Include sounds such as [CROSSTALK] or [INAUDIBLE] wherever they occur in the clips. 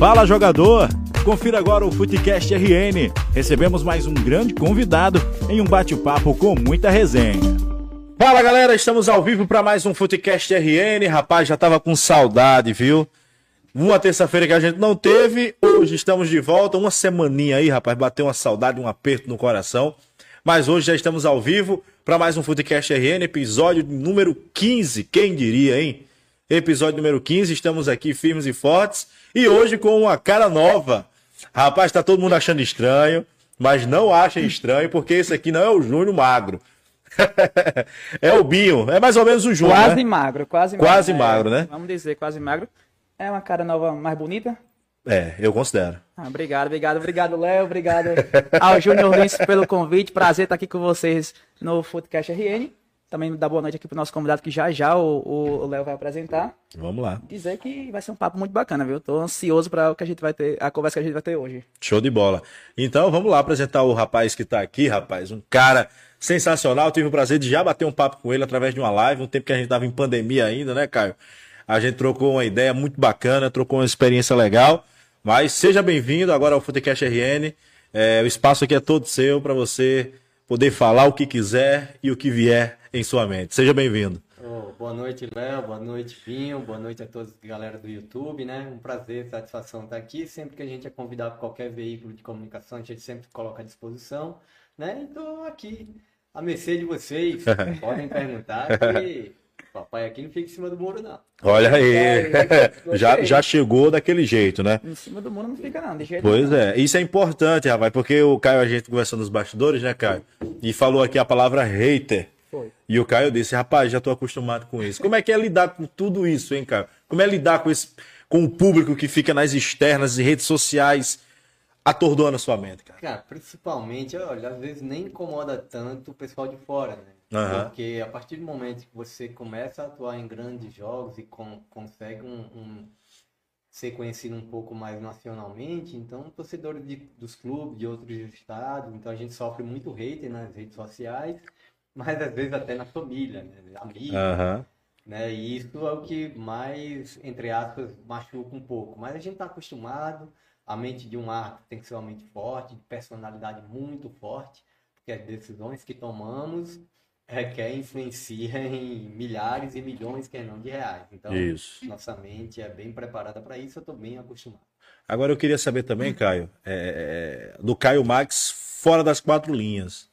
Fala jogador! Confira agora o Futecast RN. Recebemos mais um grande convidado em um bate-papo com muita resenha. Fala galera, estamos ao vivo para mais um Futecast RN. Rapaz, já tava com saudade, viu? Uma terça-feira que a gente não teve, hoje estamos de volta. Uma semaninha aí, rapaz, bateu uma saudade, um aperto no coração. Mas hoje já estamos ao vivo para mais um Futecast RN, episódio número 15. Quem diria, hein? Episódio número 15, estamos aqui firmes e fortes. E hoje com uma cara nova. Rapaz, tá todo mundo achando estranho, mas não achem estranho, porque esse aqui não é o Júnior Magro. [LAUGHS] é o Binho, é mais ou menos o Júnior. Quase né? magro, quase magro. Quase é, magro, né? Vamos dizer, quase magro. É uma cara nova mais bonita. É, eu considero. Ah, obrigado, obrigado, obrigado, Léo. Obrigado [LAUGHS] ao Júnior Lins pelo convite. Prazer estar aqui com vocês no Footcast RN. Também dar boa noite aqui pro nosso convidado que já já o Léo vai apresentar. Vamos lá. Dizer que vai ser um papo muito bacana, viu? Tô ansioso para o que a gente vai ter, a conversa que a gente vai ter hoje. Show de bola. Então vamos lá apresentar o rapaz que tá aqui, rapaz. Um cara sensacional. Tive o prazer de já bater um papo com ele através de uma live, um tempo que a gente tava em pandemia ainda, né, Caio? A gente trocou uma ideia muito bacana, trocou uma experiência legal. Mas seja bem-vindo agora ao Futecast RN. É, o espaço aqui é todo seu para você poder falar o que quiser e o que vier em sua mente. Seja bem-vindo. Oh, boa noite, Léo. Boa noite, Pinho. Boa noite a todos galera do YouTube, né? Um prazer, satisfação estar aqui. Sempre que a gente é convidado por qualquer veículo de comunicação, a gente sempre coloca à disposição, né? Então, aqui, a mercê de vocês, [LAUGHS] podem perguntar que papai aqui não fica em cima do muro, não. Olha aí. É, [LAUGHS] já, já chegou daquele jeito, né? Em cima do mundo não fica não, de jeito Pois nenhum. é, isso é importante, rapaz, porque o Caio, a gente conversando nos bastidores, né, Caio? E falou aqui a palavra hater. Foi. E o Caio disse, rapaz, já tô acostumado com isso. Como é que é lidar com tudo isso, hein, Caio? Como é lidar com, esse, com o público que fica nas externas e redes sociais atordoando a sua mente, cara? Cara, principalmente, olha, às vezes nem incomoda tanto o pessoal de fora, né? Aham. Porque a partir do momento que você começa a atuar em grandes jogos e con- consegue um, um- ser conhecido um pouco mais nacionalmente, então torcedores de- dos clubes de outros estados, então a gente sofre muito hater nas redes sociais, mas às vezes até na família, né? Amigos, Aham. né? E isso é o que mais, entre aspas, machuca um pouco. Mas a gente está acostumado, a mente de um árbitro tem que ser uma mente forte, de personalidade muito forte, porque as decisões que tomamos requer influencia em milhares e milhões, que não, de reais. Então, Isso. nossa mente é bem preparada para isso, eu estou bem acostumado. Agora eu queria saber também, Caio, é, do Caio Max fora das quatro linhas.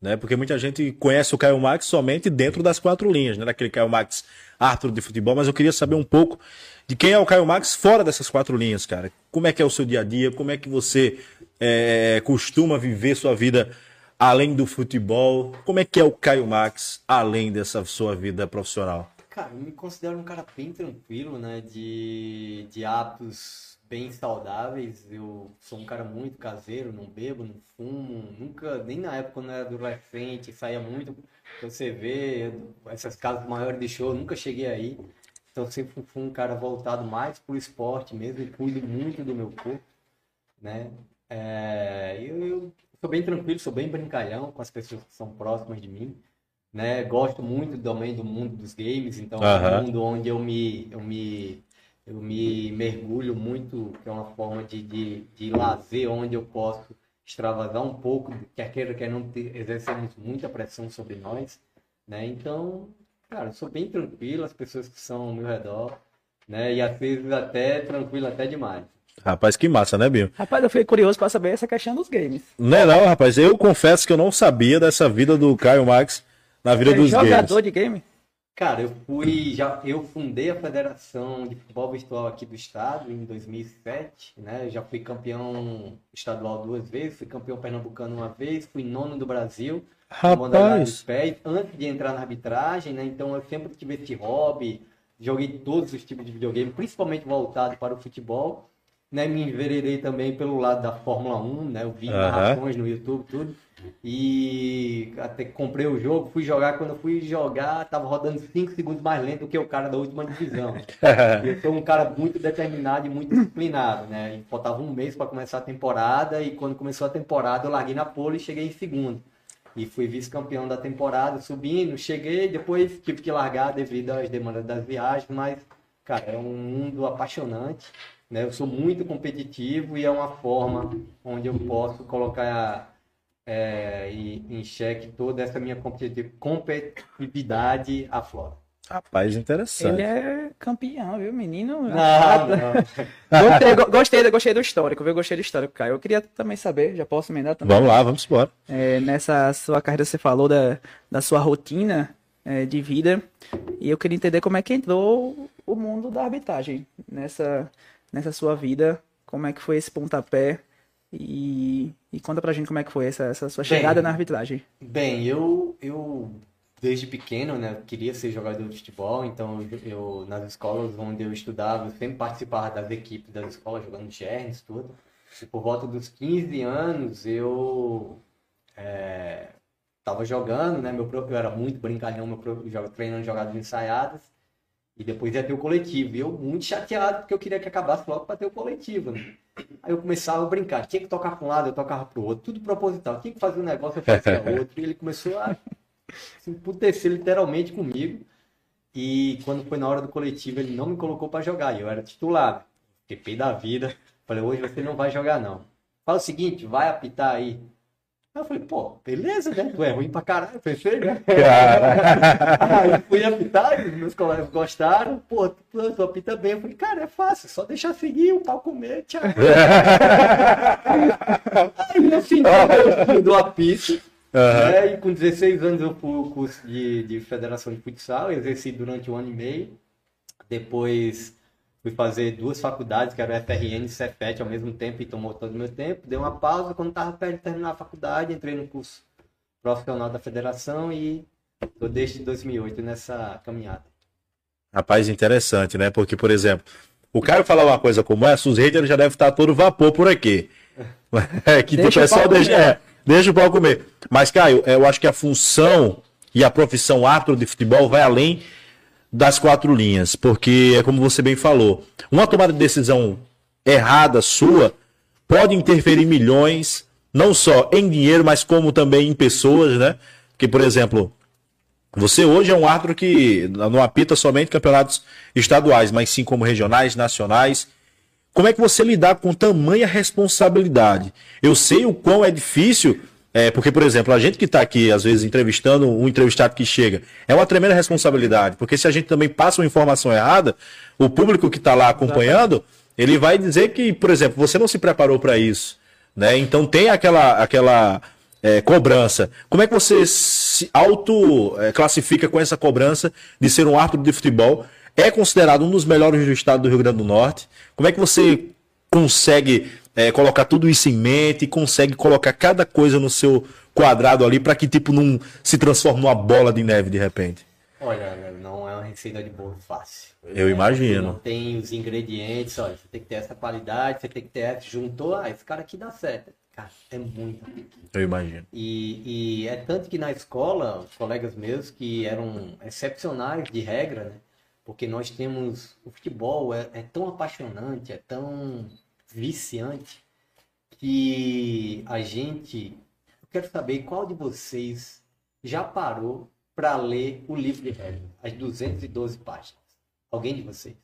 Né? Porque muita gente conhece o Caio Max somente dentro das quatro linhas, né? Daquele Caio Max árbitro de futebol, mas eu queria saber um pouco de quem é o Caio Max fora dessas quatro linhas, cara. Como é que é o seu dia a dia? Como é que você é, costuma viver sua vida além do futebol? Como é que é o Caio Max além dessa sua vida profissional? Cara, eu me considero um cara bem tranquilo, né? De, de hábitos bem saudáveis. Eu sou um cara muito caseiro, não bebo, não fumo. Nunca, nem na época quando eu era adolescente, saía muito. Você vê essas casas maiores de show, nunca cheguei aí. Então sempre fui um cara voltado mais pro esporte mesmo, e cuido muito do meu corpo, né? É, eu, eu sou bem tranquilo, sou bem brincalhão com as pessoas que são próximas de mim né? Gosto muito também do mundo dos games, então é um mundo onde eu me, eu me, eu me mergulho muito, que é uma forma de, de, de lazer, onde eu posso extravasar um pouco, quer queira, quer não, exercemos muita pressão sobre nós, né? Então, cara, eu sou bem tranquilo, as pessoas que são ao meu redor, né? E às vezes até tranquilo, até demais. Rapaz, que massa, né, Binho? Rapaz, eu fiquei curioso para saber essa questão dos games. Não é não, rapaz. Eu confesso que eu não sabia dessa vida do Caio Max na vida É dos jogador games. de game? Cara, eu fui já eu fundei a Federação de Futebol Virtual aqui do estado em 2007, né? Eu já fui campeão estadual duas vezes, fui campeão pernambucano uma vez, fui nono do Brasil, Rapaz, pés, antes de entrar na arbitragem, né? Então eu sempre tive esse hobby, joguei todos os tipos de videogame, principalmente voltado para o futebol, né? Me enveredei também pelo lado da Fórmula 1, né? Eu vi narrações no YouTube, tudo. E até comprei o jogo, fui jogar, quando eu fui jogar, tava rodando 5 segundos mais lento do que o cara da última divisão. [LAUGHS] Eu sou um cara muito determinado e muito disciplinado, né? E faltava um mês para começar a temporada e quando começou a temporada eu larguei na pole e cheguei em segundo. E fui vice-campeão da temporada, subindo, cheguei, depois tive que largar devido às demandas das viagens, mas cara, é um mundo apaixonante. Né? Eu sou muito competitivo e é uma forma onde eu posso colocar é, em xeque toda essa minha competitividade à flora. Rapaz, interessante. Ele é campeão, viu, menino? Não, não. gostei, gostei, gostei do histórico, viu? Gostei do histórico, Caio. Eu queria também saber, já posso emendar também? Vamos lá, vamos embora. É, nessa sua carreira, você falou da, da sua rotina é, de vida, e eu queria entender como é que entrou o mundo da arbitragem nessa, nessa sua vida, como é que foi esse pontapé, e, e conta pra gente como é que foi essa, essa sua chegada bem, na arbitragem. Bem, eu, eu desde pequeno, né, queria ser jogador de futebol, então eu, nas escolas onde eu estudava, eu sempre participava das equipes das escolas, jogando gernes, tudo. E por volta dos 15 anos, eu é, tava jogando, né, meu eu era muito brincalhão, meu treinando jogadas ensaiadas, e depois ia ter o coletivo. E eu muito chateado, porque eu queria que acabasse logo para ter o coletivo, né? Aí eu começava a brincar, tinha que tocar para um lado, eu tocava para o outro, tudo proposital, tinha que fazer um negócio, eu fazia [LAUGHS] outro, e ele começou a se emputecer literalmente comigo. E quando foi na hora do coletivo, ele não me colocou para jogar. E eu era titular. Fiquei da vida. Falei, hoje você não vai jogar, não. Fala o seguinte, vai apitar aí. Aí eu falei, pô, beleza, né? Tu é ruim pra caralho, perfeito, né? [LAUGHS] aí fui apitar, meus colegas gostaram, pô, tu, tu apita bem. Eu falei, cara, é fácil, só deixar seguir, o pau comer, tchau. [LAUGHS] aí no final do apito, Uhum. É, e com 16 anos eu fui o curso de, de federação de futsal, exerci durante um ano e meio. Depois fui fazer duas faculdades, que era o FRN e Cefet ao mesmo tempo, e tomou todo o meu tempo. Dei uma pausa, quando estava perto de terminar a faculdade, entrei no curso profissional da federação e estou desde 2008 nessa caminhada. Rapaz, interessante, né? Porque, por exemplo, o cara falar uma coisa como essa, os haters já deve estar todo vapor por aqui. [LAUGHS] É, que deixa o pessoal deixa, é, Deixa o pau comer. Mas, Caio, eu acho que a função e a profissão árbitro de futebol vai além das quatro linhas, porque é como você bem falou, uma tomada de decisão errada sua pode interferir milhões, não só em dinheiro, mas como também em pessoas, né? Porque, por exemplo, você hoje é um árbitro que não apita somente campeonatos estaduais, mas sim como regionais, nacionais como é que você lidar com tamanha responsabilidade? Eu sei o quão é difícil, é, porque, por exemplo, a gente que está aqui, às vezes, entrevistando um entrevistado que chega, é uma tremenda responsabilidade, porque se a gente também passa uma informação errada, o público que está lá acompanhando, ele vai dizer que, por exemplo, você não se preparou para isso. Né? Então tem aquela, aquela é, cobrança. Como é que você se auto-classifica é, com essa cobrança de ser um árbitro de futebol é considerado um dos melhores do estado do Rio Grande do Norte. Como é que você consegue é, colocar tudo isso em mente e consegue colocar cada coisa no seu quadrado ali para que tipo não se transforme numa bola de neve de repente? Olha, não é uma receita de bolo fácil. Eu é, imagino. Não tem os ingredientes, olha, você tem que ter essa qualidade, você tem que ter essa, juntou, ah, esse cara aqui dá certo. Cara, é muito. Eu imagino. E, e é tanto que na escola, os colegas meus que eram excepcionais de regra, né? porque nós temos o futebol é, é tão apaixonante, é tão viciante que a gente eu quero saber qual de vocês já parou para ler o livro de regras, as 212 páginas. Alguém de vocês?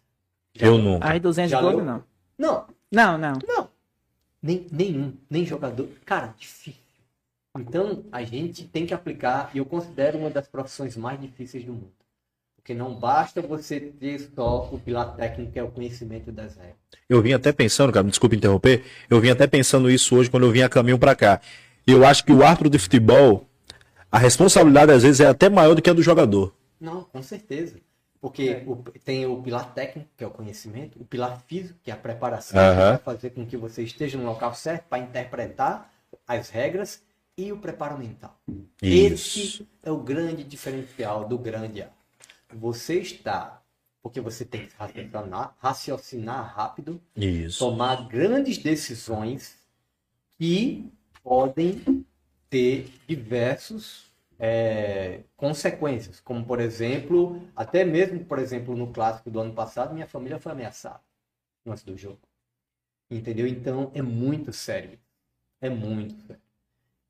Já eu não. As 212 não. Não. Não, não. Não. Nem, nenhum, nem jogador. Cara, difícil. Então, a gente tem que aplicar, e eu considero uma das profissões mais difíceis do mundo. Porque não basta você ter só o pilar técnico, que é o conhecimento das regras. Eu vim até pensando, cara, desculpe interromper, eu vim até pensando isso hoje quando eu vim a caminho para cá. Eu acho que o árbitro de futebol, a responsabilidade às vezes é até maior do que a do jogador. Não, com certeza. Porque é. o, tem o pilar técnico, que é o conhecimento, o pilar físico, que é a preparação, que vai fazer com que você esteja no local certo para interpretar as regras, e o preparo mental. Isso. Esse é o grande diferencial do grande árbitro você está porque você tem que raciocinar, raciocinar rápido, Isso. tomar grandes decisões que podem ter diversos é, consequências, como por exemplo, até mesmo por exemplo no clássico do ano passado, minha família foi ameaçada antes do jogo, entendeu? Então é muito sério, é muito sério.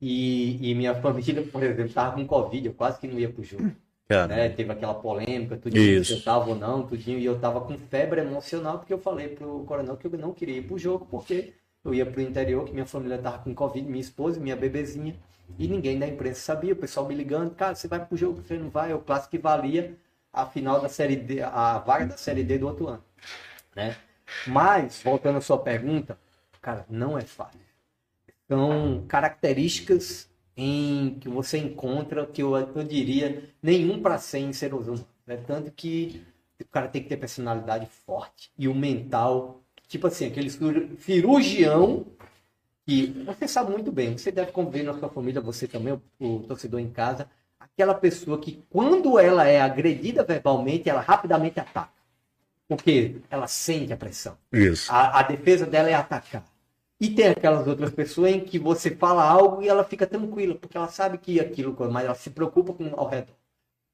E, e minha família, por exemplo, estava com covid, eu quase que não ia pro jogo. Né? Teve aquela polêmica, tudinho, se eu tava ou não, tudinho, e eu tava com febre emocional porque eu falei pro coronel que eu não queria ir pro jogo porque eu ia pro interior, que minha família tava com Covid, minha esposa, minha bebezinha, e ninguém da imprensa sabia, o pessoal me ligando, cara, você vai pro jogo, você não vai, o clássico que valia a final da série D, a vaga da série D do outro ano, né? Mas, voltando à sua pergunta, cara, não é fácil. São características em que você encontra que eu, eu diria nenhum para 100 seres humanos. Né? Tanto que o cara tem que ter personalidade forte e o mental, tipo assim, aquele cirurgião que você sabe muito bem, você deve conviver na sua família, você também, o, o torcedor em casa, aquela pessoa que quando ela é agredida verbalmente, ela rapidamente ataca. Porque ela sente a pressão. Isso. A, a defesa dela é atacar. E tem aquelas outras pessoas em que você fala algo e ela fica tranquila, porque ela sabe que aquilo, mas ela se preocupa com ao redor.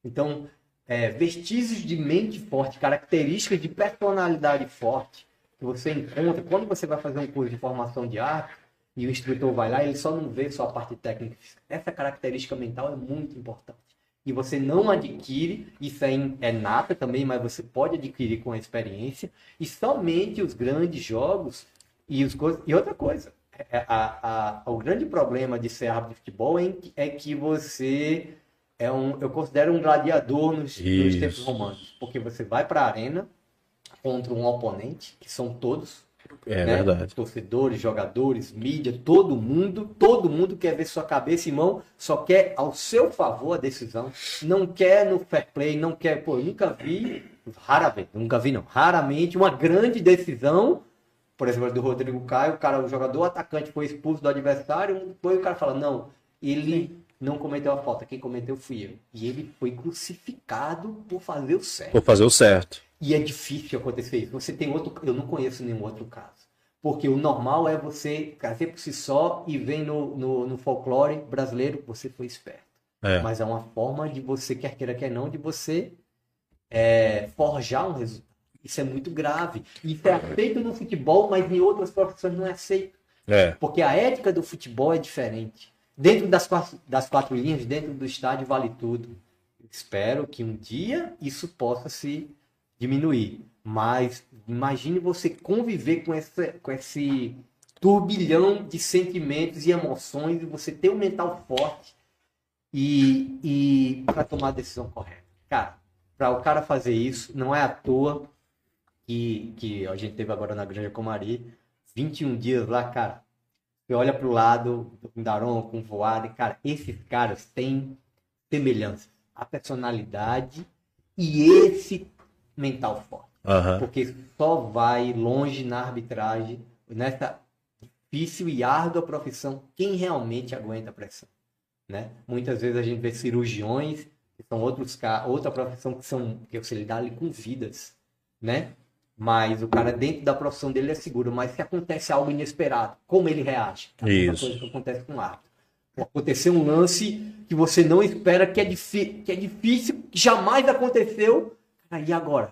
Então, é, vestígios de mente forte, características de personalidade forte que você encontra quando você vai fazer um curso de formação de arte e o instrutor vai lá, ele só não vê só a parte técnica. Essa característica mental é muito importante. E você não adquire, isso é, é nata também, mas você pode adquirir com a experiência. E somente os grandes jogos e, os e outra coisa, é, a, a, o grande problema de ser árbitro de futebol é, é que você é um, eu considero um gladiador nos, nos tempos romanos, porque você vai para a arena contra um oponente, que são todos, é né? verdade. Torcedores, jogadores, mídia, todo mundo, todo mundo quer ver sua cabeça e mão, só quer ao seu favor a decisão, não quer no fair play, não quer, pô, eu nunca vi, raramente, nunca vi não, raramente uma grande decisão por exemplo, do Rodrigo Caio, o cara, o jogador o atacante foi expulso do adversário, depois o cara fala, não, ele não cometeu a falta, quem cometeu fui eu. E ele foi crucificado por fazer o certo. Por fazer o certo. E é difícil acontecer isso. Você tem outro, eu não conheço nenhum outro caso. Porque o normal é você fazer por si só e vem no, no, no folclore brasileiro, você foi esperto. É. Mas é uma forma de você, quer queira, quer não, de você é, forjar um resultado. Isso é muito grave. Isso é aceito no futebol, mas em outras profissões não é aceito. É. Porque a ética do futebol é diferente. Dentro das quatro, das quatro linhas, dentro do estádio, vale tudo. Espero que um dia isso possa se diminuir. Mas imagine você conviver com, essa, com esse turbilhão de sentimentos e emoções e você ter um mental forte e, e para tomar a decisão correta. Cara, para o cara fazer isso, não é à toa que, que a gente teve agora na Granja Comari, 21 dias lá, cara. Você olha pro lado do Daron com voado, e, cara, esses caras têm semelhança. A personalidade e esse mental forte. Uhum. Porque só vai longe na arbitragem, nessa difícil e árdua profissão, quem realmente aguenta a pressão. Né? Muitas vezes a gente vê cirurgiões, que são outros outra profissão que são que você lidar ali com vidas, né? Mas o cara, dentro da profissão dele, é seguro. Mas se acontece algo inesperado, como ele reage? É a mesma coisa que acontece com o árbitro. Pode acontecer um lance que você não espera, que é, que é difícil, que jamais aconteceu. E agora?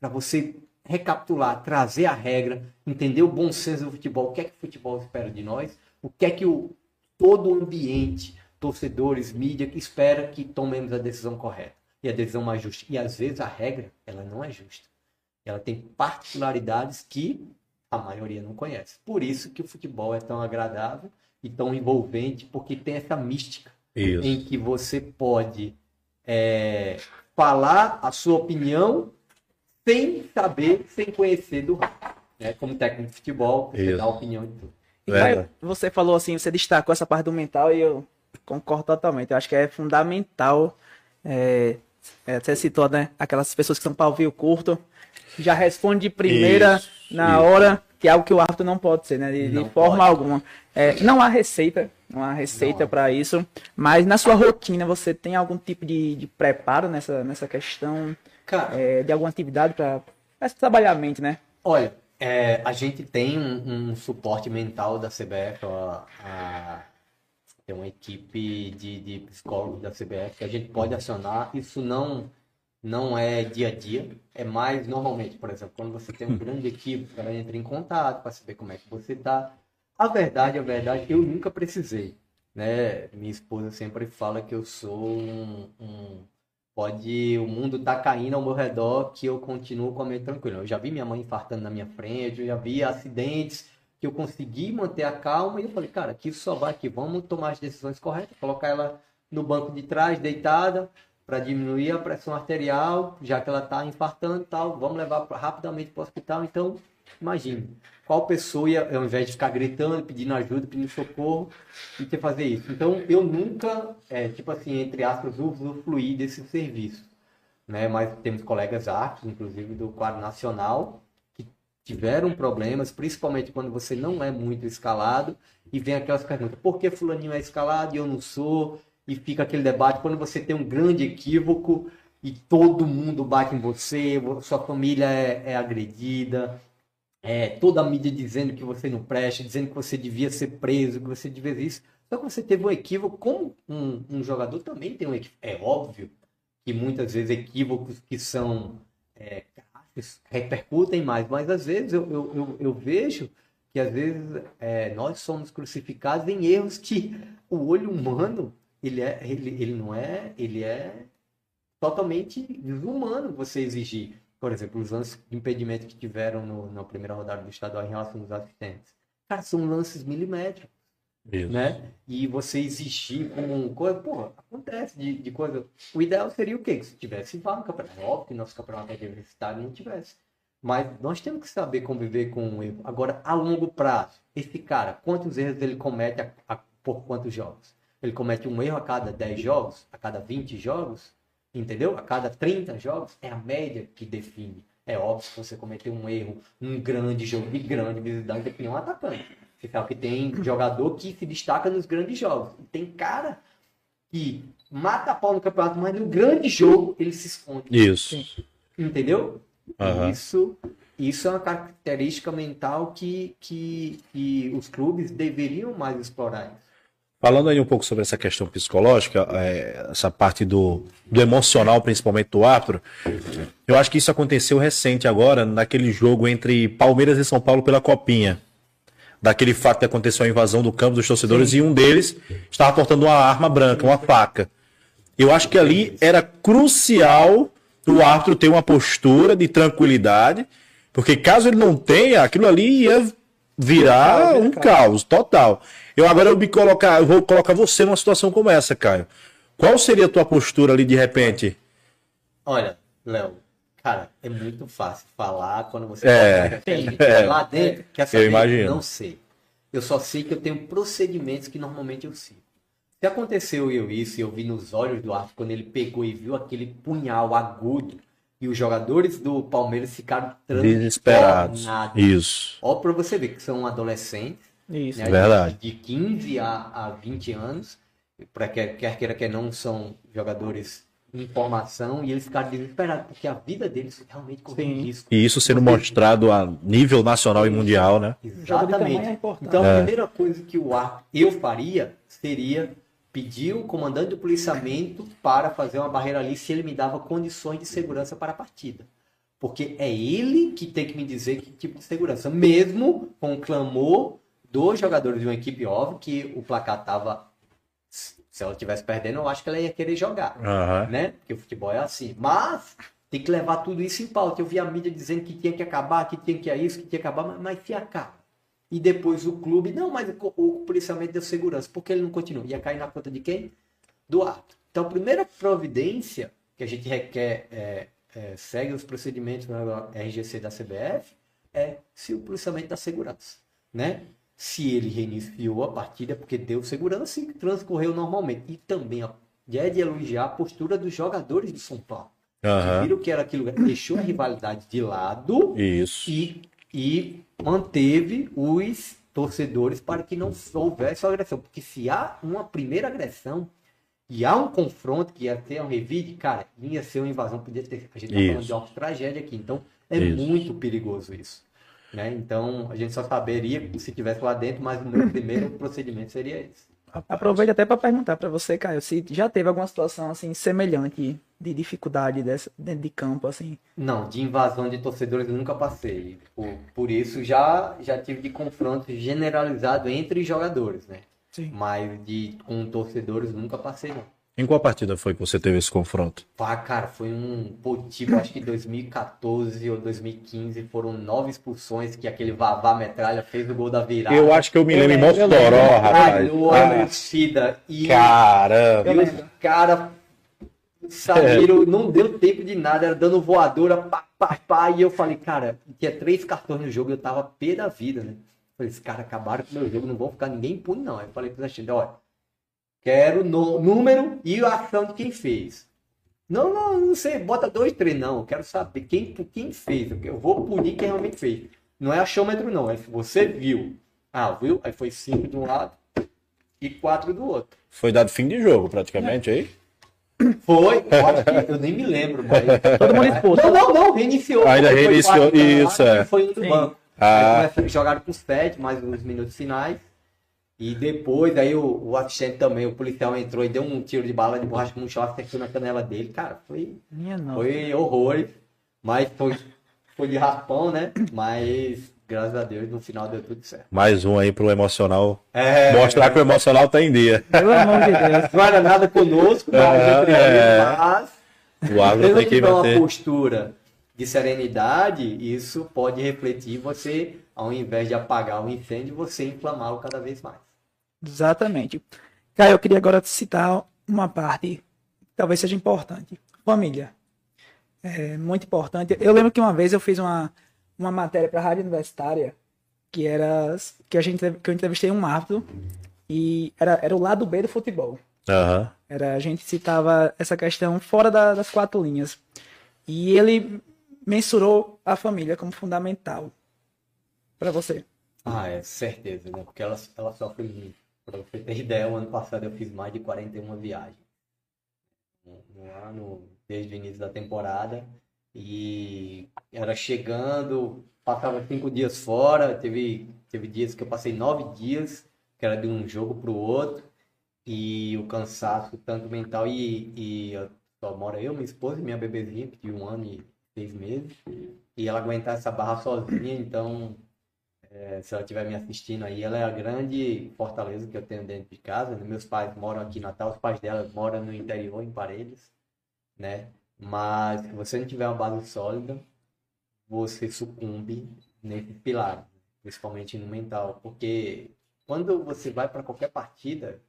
Para você recapitular, trazer a regra, entender o bom senso do futebol, o que é que o futebol espera de nós, o que é que o, todo o ambiente, torcedores, mídia, que espera que tomemos a decisão correta e a decisão mais justa. E às vezes a regra, ela não é justa. Ela tem particularidades que a maioria não conhece. Por isso que o futebol é tão agradável e tão envolvente, porque tem essa mística isso. em que você pode é, falar a sua opinião sem saber, sem conhecer do né? Como técnico de futebol, você isso. dá a opinião de tudo. E é. você falou assim, você destacou essa parte do mental e eu concordo totalmente. Eu acho que é fundamental. É, é, você citou, né? Aquelas pessoas que são pavio curto, já responde de primeira isso, na isso. hora, que é algo que o árbitro não pode ser, né? De, de forma pode. alguma. É, não há receita, não há receita para isso, mas na sua rotina você tem algum tipo de, de preparo nessa, nessa questão é, de alguma atividade para trabalhar a mente, né? Olha, é, a gente tem um, um, suporte mental da CBF, a, a, tem uma equipe de, de psicólogos da CBF que a gente pode acionar. Isso não não é dia a dia, é mais normalmente, por exemplo, quando você tem um grande equipe, o cara entra em contato para saber como é que você está. A verdade, a verdade, eu nunca precisei, né? Minha esposa sempre fala que eu sou um, um pode o mundo tá caindo ao meu redor que eu continuo com a mente tranquila. Eu já vi minha mãe infartando na minha frente, eu já vi acidentes que eu consegui manter a calma e eu falei, cara, aqui só vai aqui, vamos tomar as decisões corretas, colocar ela no banco de trás, deitada, para diminuir a pressão arterial, já que ela está infartando e tal, vamos levar rapidamente para o hospital. Então, imagine, qual pessoa ia, ao invés de ficar gritando, pedindo ajuda, pedindo socorro, e ter fazer isso. Então, eu nunca, é, tipo assim, entre aspas, usufruí desse serviço. Né? Mas temos colegas artes, inclusive do quadro nacional, que tiveram problemas, principalmente quando você não é muito escalado, e vem aquelas perguntas, por que fulaninho é escalado e eu não sou? E fica aquele debate quando você tem um grande equívoco e todo mundo bate em você, sua família é, é agredida, é, toda a mídia dizendo que você não presta, dizendo que você devia ser preso, que você devia isso. Só que você teve um equívoco, como um, um jogador também tem um equívoco. É óbvio que muitas vezes equívocos que são é, repercutem mais, mas às vezes eu, eu, eu, eu vejo que às vezes é, nós somos crucificados em erros que o olho humano ele, é, ele, ele não é, ele é totalmente desumano você exigir. Por exemplo, os lances de impedimento que tiveram no, na primeira rodada do estadual em relação aos assistentes. Cara, são lances milimétricos. Isso. Né? E você exigir como um coisa, pô, acontece de, de coisa. O ideal seria o quê? Que se tivesse VAR no campeonato. Óbvio que nosso campeonato universitário não tivesse. Mas nós temos que saber conviver com o erro. Agora, a longo prazo, esse cara, quantos erros ele comete a, a, por quantos jogos? Ele comete um erro a cada 10 jogos, a cada 20 jogos, entendeu? A cada 30 jogos, é a média que define. É óbvio que você cometeu um erro, um grande jogo de grande visibilidade, define um atacante. Você sabe que tem jogador que se destaca nos grandes jogos. E tem cara que mata a pau no campeonato, mas no grande jogo ele se esconde. Isso. Entendeu? Uhum. Isso, isso é uma característica mental que, que, que os clubes deveriam mais explorar. Isso. Falando aí um pouco sobre essa questão psicológica, é, essa parte do, do emocional, principalmente do árbitro, eu acho que isso aconteceu recente agora, naquele jogo entre Palmeiras e São Paulo pela Copinha. Daquele fato que aconteceu a invasão do campo dos torcedores Sim. e um deles estava portando uma arma branca, uma faca. Eu acho que ali era crucial o árbitro ter uma postura de tranquilidade, porque caso ele não tenha, aquilo ali ia virar um caos total. Eu agora eu me colocar, eu vou colocar você numa situação como essa, Caio. Qual seria a tua postura ali de repente? Olha, Léo, cara, é muito fácil falar quando você é, [LAUGHS] é, lá dentro. Quer saber? Eu imagino. Não sei. Eu só sei que eu tenho procedimentos que normalmente eu sigo. Se aconteceu eu isso e eu vi nos olhos do Arthur quando ele pegou e viu aquele punhal agudo e os jogadores do Palmeiras ficaram desesperados. Isso. Ó, para você ver que são adolescentes isso. Né? Verdade. De 15 a, a 20 anos, para quer, quer queira que não são jogadores em formação e eles ficaram desesperados, porque a vida deles realmente correu risco. E isso sendo mostrado a nível nacional e mundial, né? Exatamente. É então, a é. primeira coisa que o ar eu faria seria pedir o comandante do policiamento para fazer uma barreira ali se ele me dava condições de segurança para a partida. Porque é ele que tem que me dizer que tipo de segurança, mesmo com o clamor dos jogadores de uma equipe, óbvio que o placar tava. Se ela estivesse perdendo, eu acho que ela ia querer jogar. Uhum. Né? Porque o futebol é assim. Mas tem que levar tudo isso em pauta. Eu vi a mídia dizendo que tinha que acabar, que tinha que ir isso, que tinha que acabar, mas, mas se acaba. E depois o clube, não, mas o, o policiamento deu segurança. Porque ele não continua? Ia cair na conta de quem? Do ato. Então, a primeira providência que a gente requer, é, é, segue os procedimentos na RGC da CBF, é se o policiamento dá segurança. Né? se ele reiniciou a partida porque deu segurança e transcorreu normalmente. E também é de elogiar a postura dos jogadores do São Paulo. Uhum. Viram que era aquilo, deixou a rivalidade de lado Isso. E, e manteve os torcedores para que não houvesse agressão. Porque se há uma primeira agressão e há um confronto que ia ter um revide, cara, ia ser uma invasão, podia ter. A gente está falando de uma tragédia aqui. Então é isso. muito perigoso isso. Né? Então, a gente só saberia se tivesse lá dentro, mas o meu primeiro procedimento seria esse. Aproveito até para perguntar para você, Caio, se já teve alguma situação assim semelhante de dificuldade dessa, dentro de campo, assim? Não, de invasão de torcedores eu nunca passei. Por, por isso já já tive de confronto generalizado entre jogadores, né? Sim. Mas de com torcedores nunca passei não. Em qual partida foi que você teve esse confronto? Pá, cara, foi um pô, tipo, acho que 2014 ou 2015 foram nove expulsões que aquele Vavá Metralha fez o gol da virada. Eu acho que eu me lembro em Mossoró, rapaz. o Ah, Cida e, Caramba. e os caras saíram, [LAUGHS] não deu tempo de nada, era dando voadora, pá, pá, pá, e eu falei, cara, tinha três cartões no jogo, eu tava pé da vida, né? Falei, esses caras acabaram com o meu jogo, não vão ficar ninguém impune, não. Aí eu falei pro Zé olha, quero no, número e a ação de quem fez. Não, não, não sei, bota dois, três, não. Eu quero saber quem, quem fez. Eu vou punir quem realmente fez. Não é achômetro, não. É se você viu. Ah, viu? Aí foi cinco de um lado e quatro do outro. Foi dado fim de jogo, praticamente, aí? Foi, eu acho que eu nem me lembro, mas. Todo mundo expulso. Não, não, não, reiniciou. Ainda Foi reiniciou, quatro isso, é. Foi um do Sim. banco. Ah. Aí jogaram com sete, mais uns minutos finais. E depois, aí o, o assistente também, o policial entrou e deu um tiro de bala de borracha com um chão, acertou na canela dele. Cara, foi, Minha nossa. foi horror. Mas foi, foi de raspão, né? Mas, graças a Deus, no final deu tudo certo. Mais um aí pro emocional. É, Mostrar que o emocional tá em dia. Pelo amor de Deus. Não era nada conosco, mas, É, é. mas O não tem que tiver uma postura de serenidade, isso pode refletir você, ao invés de apagar o incêndio, você inflamá-lo cada vez mais. Exatamente. Caio, eu queria agora citar uma parte que talvez seja importante. Família. É muito importante. Eu lembro que uma vez eu fiz uma, uma matéria para a Rádio Universitária que era que a gente que eu entrevistei um árbitro e era, era o lado B do futebol. Aham. Era, a gente citava essa questão fora da- das quatro linhas. E ele mensurou a família como fundamental para você. Ah, é certeza, né? Porque ela, ela sofre muito. Pra você ter ideia, o ano passado eu fiz mais de 41 viagens. No ano, desde o início da temporada. E era chegando, passava cinco dias fora. Teve, teve dias que eu passei nove dias, que era de um jogo para o outro. E o cansaço, tanto mental e, e só mora eu, minha esposa e minha bebezinha, tinha um ano e seis meses. E ela aguentar essa barra sozinha, então é, se ela estiver me assistindo aí, ela é a grande fortaleza que eu tenho dentro de casa. né? Meus pais moram aqui em Natal, os pais dela moram no interior, em Parelhas, né? Mas se você não tiver uma base sólida, você sucumbe nesse pilar, principalmente no mental, porque quando você vai para qualquer partida,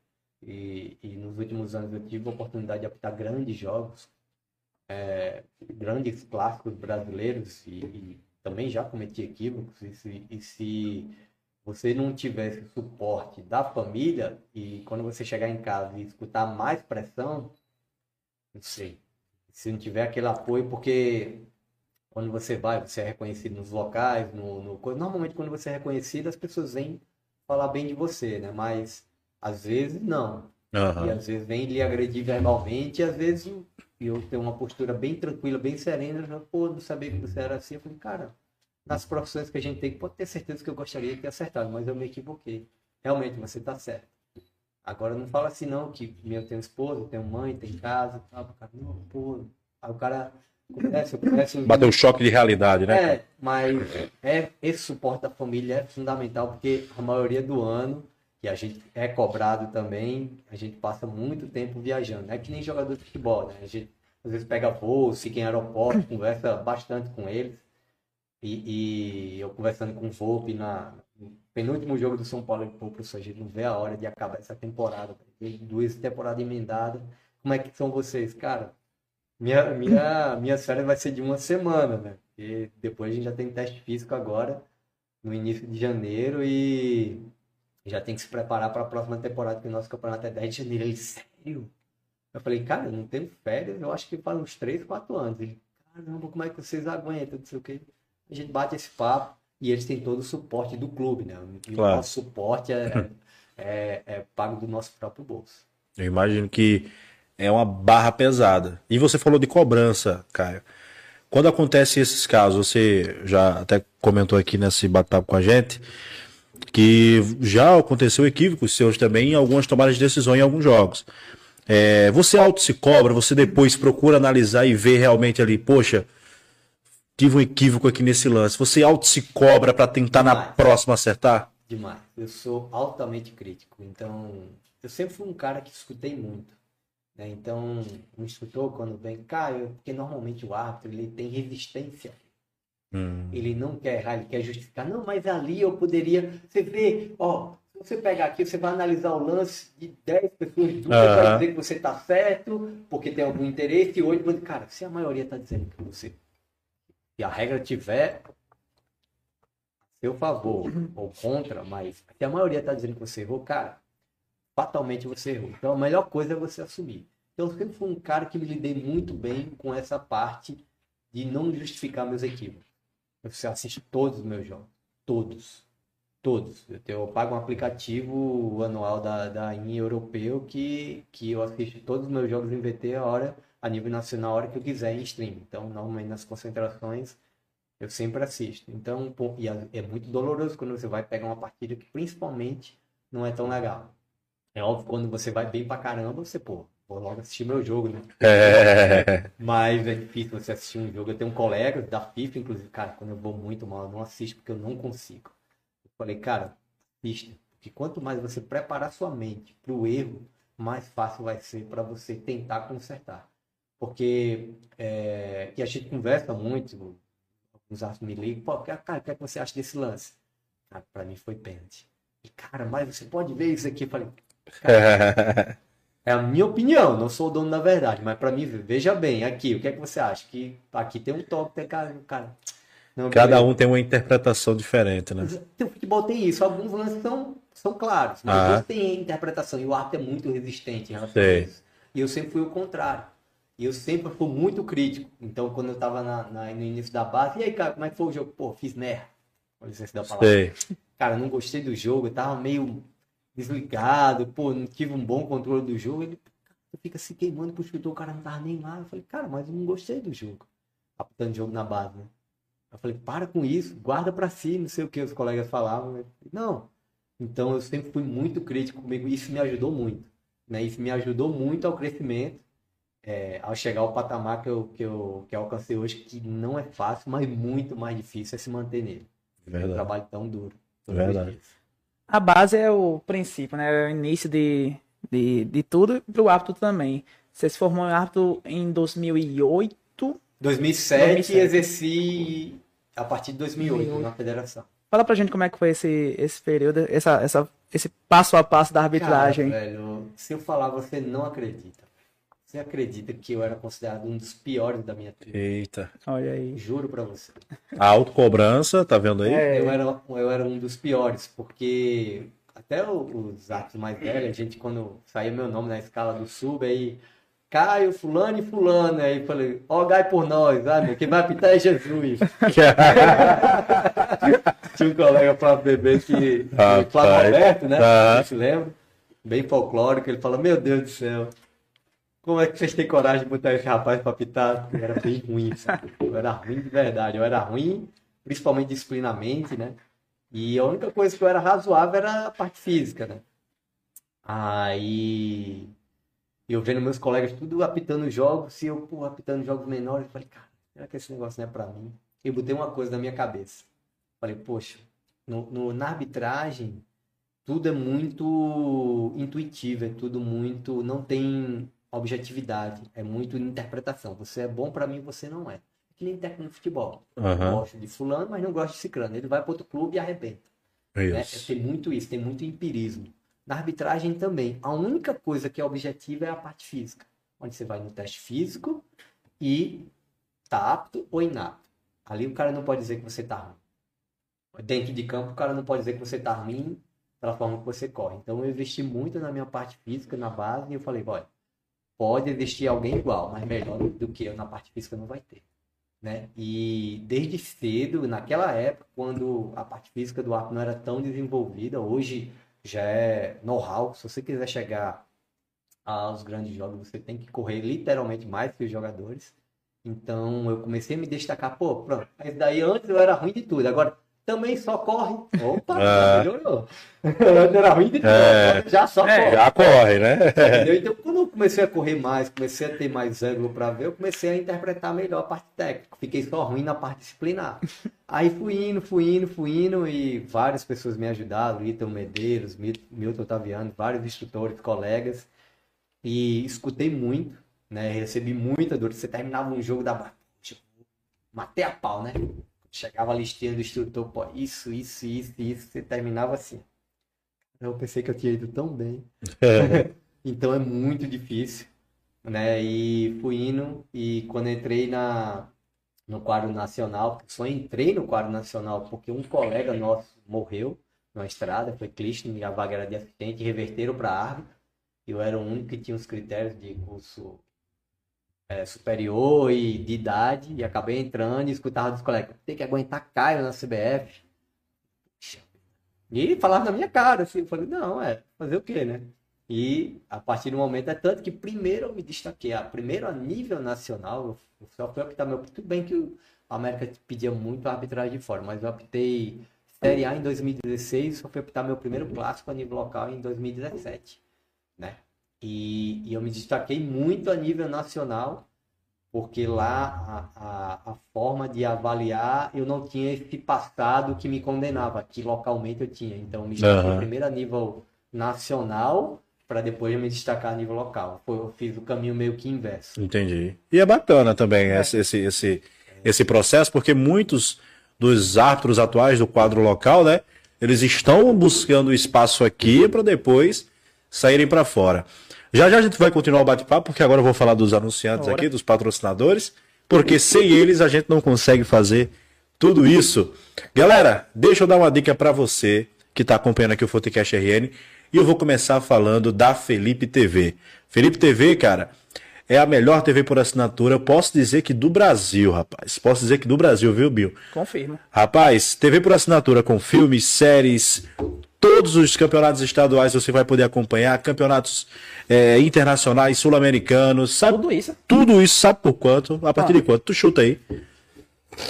e, e nos últimos anos eu tive a oportunidade de apitar grandes jogos, é, grandes clássicos brasileiros e, e também já cometi equívocos e se, e se você não tivesse o suporte da família e quando você chegar em casa e escutar mais pressão, não sei, se não tiver aquele apoio, porque quando você vai, você é reconhecido nos locais, no, no normalmente quando você é reconhecido as pessoas vêm falar bem de você, né? Mas às vezes não. E Aham. às vezes vem lhe agredir verbalmente, e às vezes eu- eu tenho uma postura bem tranquila, bem serena, já, pô, não sabia que você era assim. Eu falei, cara, nas profissões que a gente tem, pode ter certeza que eu gostaria de ter acertado, mas eu me equivoquei. Realmente, você tá certo. Agora não fala assim não, que eu tenho esposa, tenho mãe, tem casa, tal, cara, não, pô. Aí o cara conhece, eu conheço Bateu um choque de realidade, né? é, mas é, esse suporte da família é fundamental porque a maioria do ano, que a gente é cobrado também, a gente passa muito tempo viajando. É que nem jogador de futebol, né? A gente às vezes pega voo, fica em aeroporto, conversa bastante com eles. E, e eu conversando com o Volpe na, penúltimo jogo do São Paulo, ele falou, professor, a não vê a hora de acabar essa temporada. Duas temporadas emendadas. Como é que são vocês? Cara, minha, minha, minha férias vai ser de uma semana, né? E depois a gente já tem teste físico agora, no início de janeiro, e já tem que se preparar para a próxima temporada, que o nosso campeonato é 10 de janeiro. Ele, sério? Eu falei, cara, eu não tenho férias, eu acho que faz uns 3, 4 anos. Ele, caramba, como é que vocês aguentam? Não sei o quê. A gente bate esse papo e eles têm todo o suporte do clube, né? E Claro. o nosso suporte é, [LAUGHS] é, é pago do nosso próprio bolso. Eu imagino que é uma barra pesada. E você falou de cobrança, Caio. Quando acontece esses casos, você já até comentou aqui nesse bate-papo com a gente, que já aconteceu equívocos seus também em algumas tomadas de decisão em alguns jogos. É, você auto se cobra, você depois procura analisar e ver realmente ali, poxa, tive um equívoco aqui nesse lance. Você auto se cobra para tentar na Demais. próxima acertar? Demais. Eu sou altamente crítico. Então, eu sempre fui um cara que escutei muito. Né? Então, o instrutor, quando vem, cara, porque normalmente o árbitro ele tem resistência. Hum. Ele não quer errar, ele quer justificar. Não, mas ali eu poderia. Você vê, ó, se você pegar aqui, você vai analisar o lance de 10 pessoas, duas Aham. vai dizer que você tá certo, porque tem algum interesse, e oito, dizer, cara, se a maioria tá dizendo que você. Se a regra tiver seu favor ou contra, mas se a maioria tá dizendo que você errou, cara, fatalmente você errou. Então a melhor coisa é você assumir. Então eu sempre fui um cara que me lidei muito bem com essa parte de não justificar meus equívocos. Você assiste todos os meus jogos. Todos. Todos. Eu, tenho, eu pago um aplicativo anual da, da IN europeu que, que eu assisto todos os meus jogos em VT a hora, a nível nacional, a hora que eu quiser em stream. Então, normalmente nas concentrações, eu sempre assisto. Então, e é é muito doloroso quando você vai pegar uma partida que principalmente não é tão legal. É óbvio, quando você vai bem pra caramba, você, pô, vou logo assistir meu jogo, né? É. Mas é difícil você assistir um jogo. Eu tenho um colega da FIFA, inclusive, cara, quando eu vou muito mal, eu não assisto porque eu não consigo. Eu falei, cara, assista. Porque quanto mais você preparar sua mente para o erro, mais fácil vai ser para você tentar consertar. Porque é, que a gente conversa muito, alguns árbitros me ligam, pô, cara, o que, é que você acha desse lance? Cara, para mim foi pênalti. E, cara, mas você pode ver isso aqui. Eu falei, [LAUGHS] é a minha opinião, não sou o dono da verdade, mas pra mim, veja bem, aqui, o que é que você acha? Que aqui tem um toque, tem cara, cara. Não, Cada beleza. um tem uma interpretação diferente, né? O futebol tem isso, alguns lances são, são claros, mas Ah. outros têm interpretação, e o árbitro é muito resistente em relação Sei. a isso. E eu sempre fui o contrário. E eu sempre fui muito crítico. Então, quando eu tava na, na- no início da base, e aí, cara, como é que foi o jogo? Pô, fiz merda. Com licença da palavra. Sei. Cara, não gostei do jogo, eu tava meio desligado, pô, não tive um bom controle do jogo. Ele fica se queimando pro chutou, o cara não tava nem lá. Eu falei, cara, mas eu não gostei do jogo. Apitando jogo na base, né? Eu falei, para com isso, guarda pra si, não sei o que os colegas falavam. Falei, não. Então eu sempre fui muito crítico comigo, isso me ajudou muito. Né? Isso me ajudou muito ao crescimento, é, ao chegar ao patamar que eu, que, eu, que eu alcancei hoje, que não é fácil, mas muito mais difícil é se manter nele. Um Verdade. trabalho tão duro. Verdade. dias. A base é o princípio, né? É o início de, de, de tudo e pro árbitro também. Você se formou em árbitro em 2008. 2007, 2007. exerci a partir de 2008, 2008. na federação. Fala pra gente como é que foi esse, esse período, essa, essa, esse passo a passo da arbitragem. Cara, velho, se eu falar, você não acredita. Você acredita que eu era considerado um dos piores da minha turma? Eita. Olha aí. Juro pra você. A autocobrança, tá vendo aí? É. Eu era, eu era um dos piores, porque até os atos mais velhos, a gente, quando saía meu nome na escala do sub, aí Caio, fulano e fulano, aí falei, ó, gai por nós, ah, meu, quem vai apitar é Jesus. [LAUGHS] Tinha um colega para bebê que, Rapaz, o Flávio Alberto, né? tá. Se lembra? Bem folclórico, ele fala, meu Deus do céu, como é que vocês têm coragem de botar esse rapaz para apitar? Eu era bem ruim, [LAUGHS] sabe? Eu era ruim de verdade, eu era ruim, principalmente disciplinamente, né? E a única coisa que eu era razoável era a parte física, né? Aí eu vendo meus colegas tudo apitando jogos, e eu, pô, apitando jogos menores, eu falei, cara, será que esse negócio não é pra mim? Eu botei uma coisa na minha cabeça. Falei, poxa, no, no- na arbitragem, tudo é muito intuitivo, é tudo muito. Não tem objetividade, é muito interpretação. Você é bom pra mim, você não é. Que nem técnico de futebol. Aham. Gosto de fulano, mas não gosto de ciclano. Ele vai para outro clube e arrebenta. Né? Isso. Tem muito isso, tem muito empirismo. Na arbitragem também. A única coisa que é objetiva é a parte física. Onde você vai no teste físico e tá apto ou inapto. Ali o cara não pode dizer que você tá ruim. Dentro de campo, o cara não pode dizer que você tá ruim pela forma que você corre. Então eu investi muito na minha parte física, na base, e eu falei, olha, pode existir alguém igual, mas melhor do que eu na parte física não vai ter. Né? E desde cedo, naquela época, quando a parte física do arco não era tão desenvolvida, hoje já é know-how. Se você quiser chegar aos grandes jogos, você tem que correr literalmente mais que os jogadores. Então eu comecei a me destacar, pô, pronto. Mas daí antes eu era ruim de tudo, agora também só corre. Opa, Ah. melhorou. Antes [LAUGHS] era ruim de tudo, É. agora já só É. corre. Já corre, né? Entendeu? Então, quando eu comecei a correr mais, comecei a ter mais ângulo para ver, eu comecei a interpretar melhor a parte técnica. Fiquei só ruim na parte disciplinar. Aí fui indo, fui indo, fui indo e várias pessoas me ajudaram, Ítalo Medeiros, Mil- Milton Taviano, vários instrutores, colegas. e escutei muito, né? Recebi muita dor. Você terminava um jogo da tipo, matei a pau, né? Chegava a listinha do instrutor, pô, isso, isso, isso, isso, você terminava assim. Eu pensei que eu tinha ido tão bem. É. [LAUGHS] então é muito difícil, né? E fui indo e quando entrei na no quadro nacional, só entrei no quadro nacional porque um colega nosso morreu na estrada, foi Clichton, e a vaga era de assistente, reverteram para árbitro. Eu era o único que tinha os critérios de curso é, superior e de idade, e acabei entrando e escutava dos colegas, tem que aguentar Caio na CBF. E falava na minha cara, assim, eu falei, não, é, fazer o quê, né? E a partir do momento, é tanto que primeiro eu me destaquei, a primeiro a nível nacional, eu só fui optar meu. Tudo bem que o América pedia muito arbitragem de fora, mas eu optei Série A em 2016, só fui optar meu primeiro clássico a nível local em 2017, né? E, e eu me destaquei muito a nível nacional, porque lá a, a, a, forma de avaliar eu não tinha esse passado que me condenava, que localmente eu tinha. Então, me destaquei uhum. primeiro a nível nacional para depois me destacar a nível local. Foi, eu fiz o caminho meio que inverso. Entendi. E é bacana também é. esse, esse, esse, esse processo, porque muitos dos árbitros atuais do quadro local, né? Eles estão buscando espaço aqui para depois saírem para fora. Já já a gente vai continuar o bate-papo, porque agora eu vou falar dos anunciantes aqui, dos patrocinadores, porque sem eles a gente não consegue fazer tudo isso. Galera, deixa eu dar uma dica para você que está acompanhando aqui o Fotecast RN, e eu vou começar falando da Felipe TV. Felipe TV, cara, é a melhor TV por assinatura, posso dizer que do Brasil, rapaz. Posso dizer que do Brasil, viu, Bill? Confirmo. Rapaz, TV por assinatura com filmes, séries, todos os campeonatos estaduais você vai poder acompanhar, campeonatos é, internacionais, sul-americanos, sabe? Tudo isso. Tudo isso, sabe por quanto? A partir ah. de quanto? Tu chuta aí.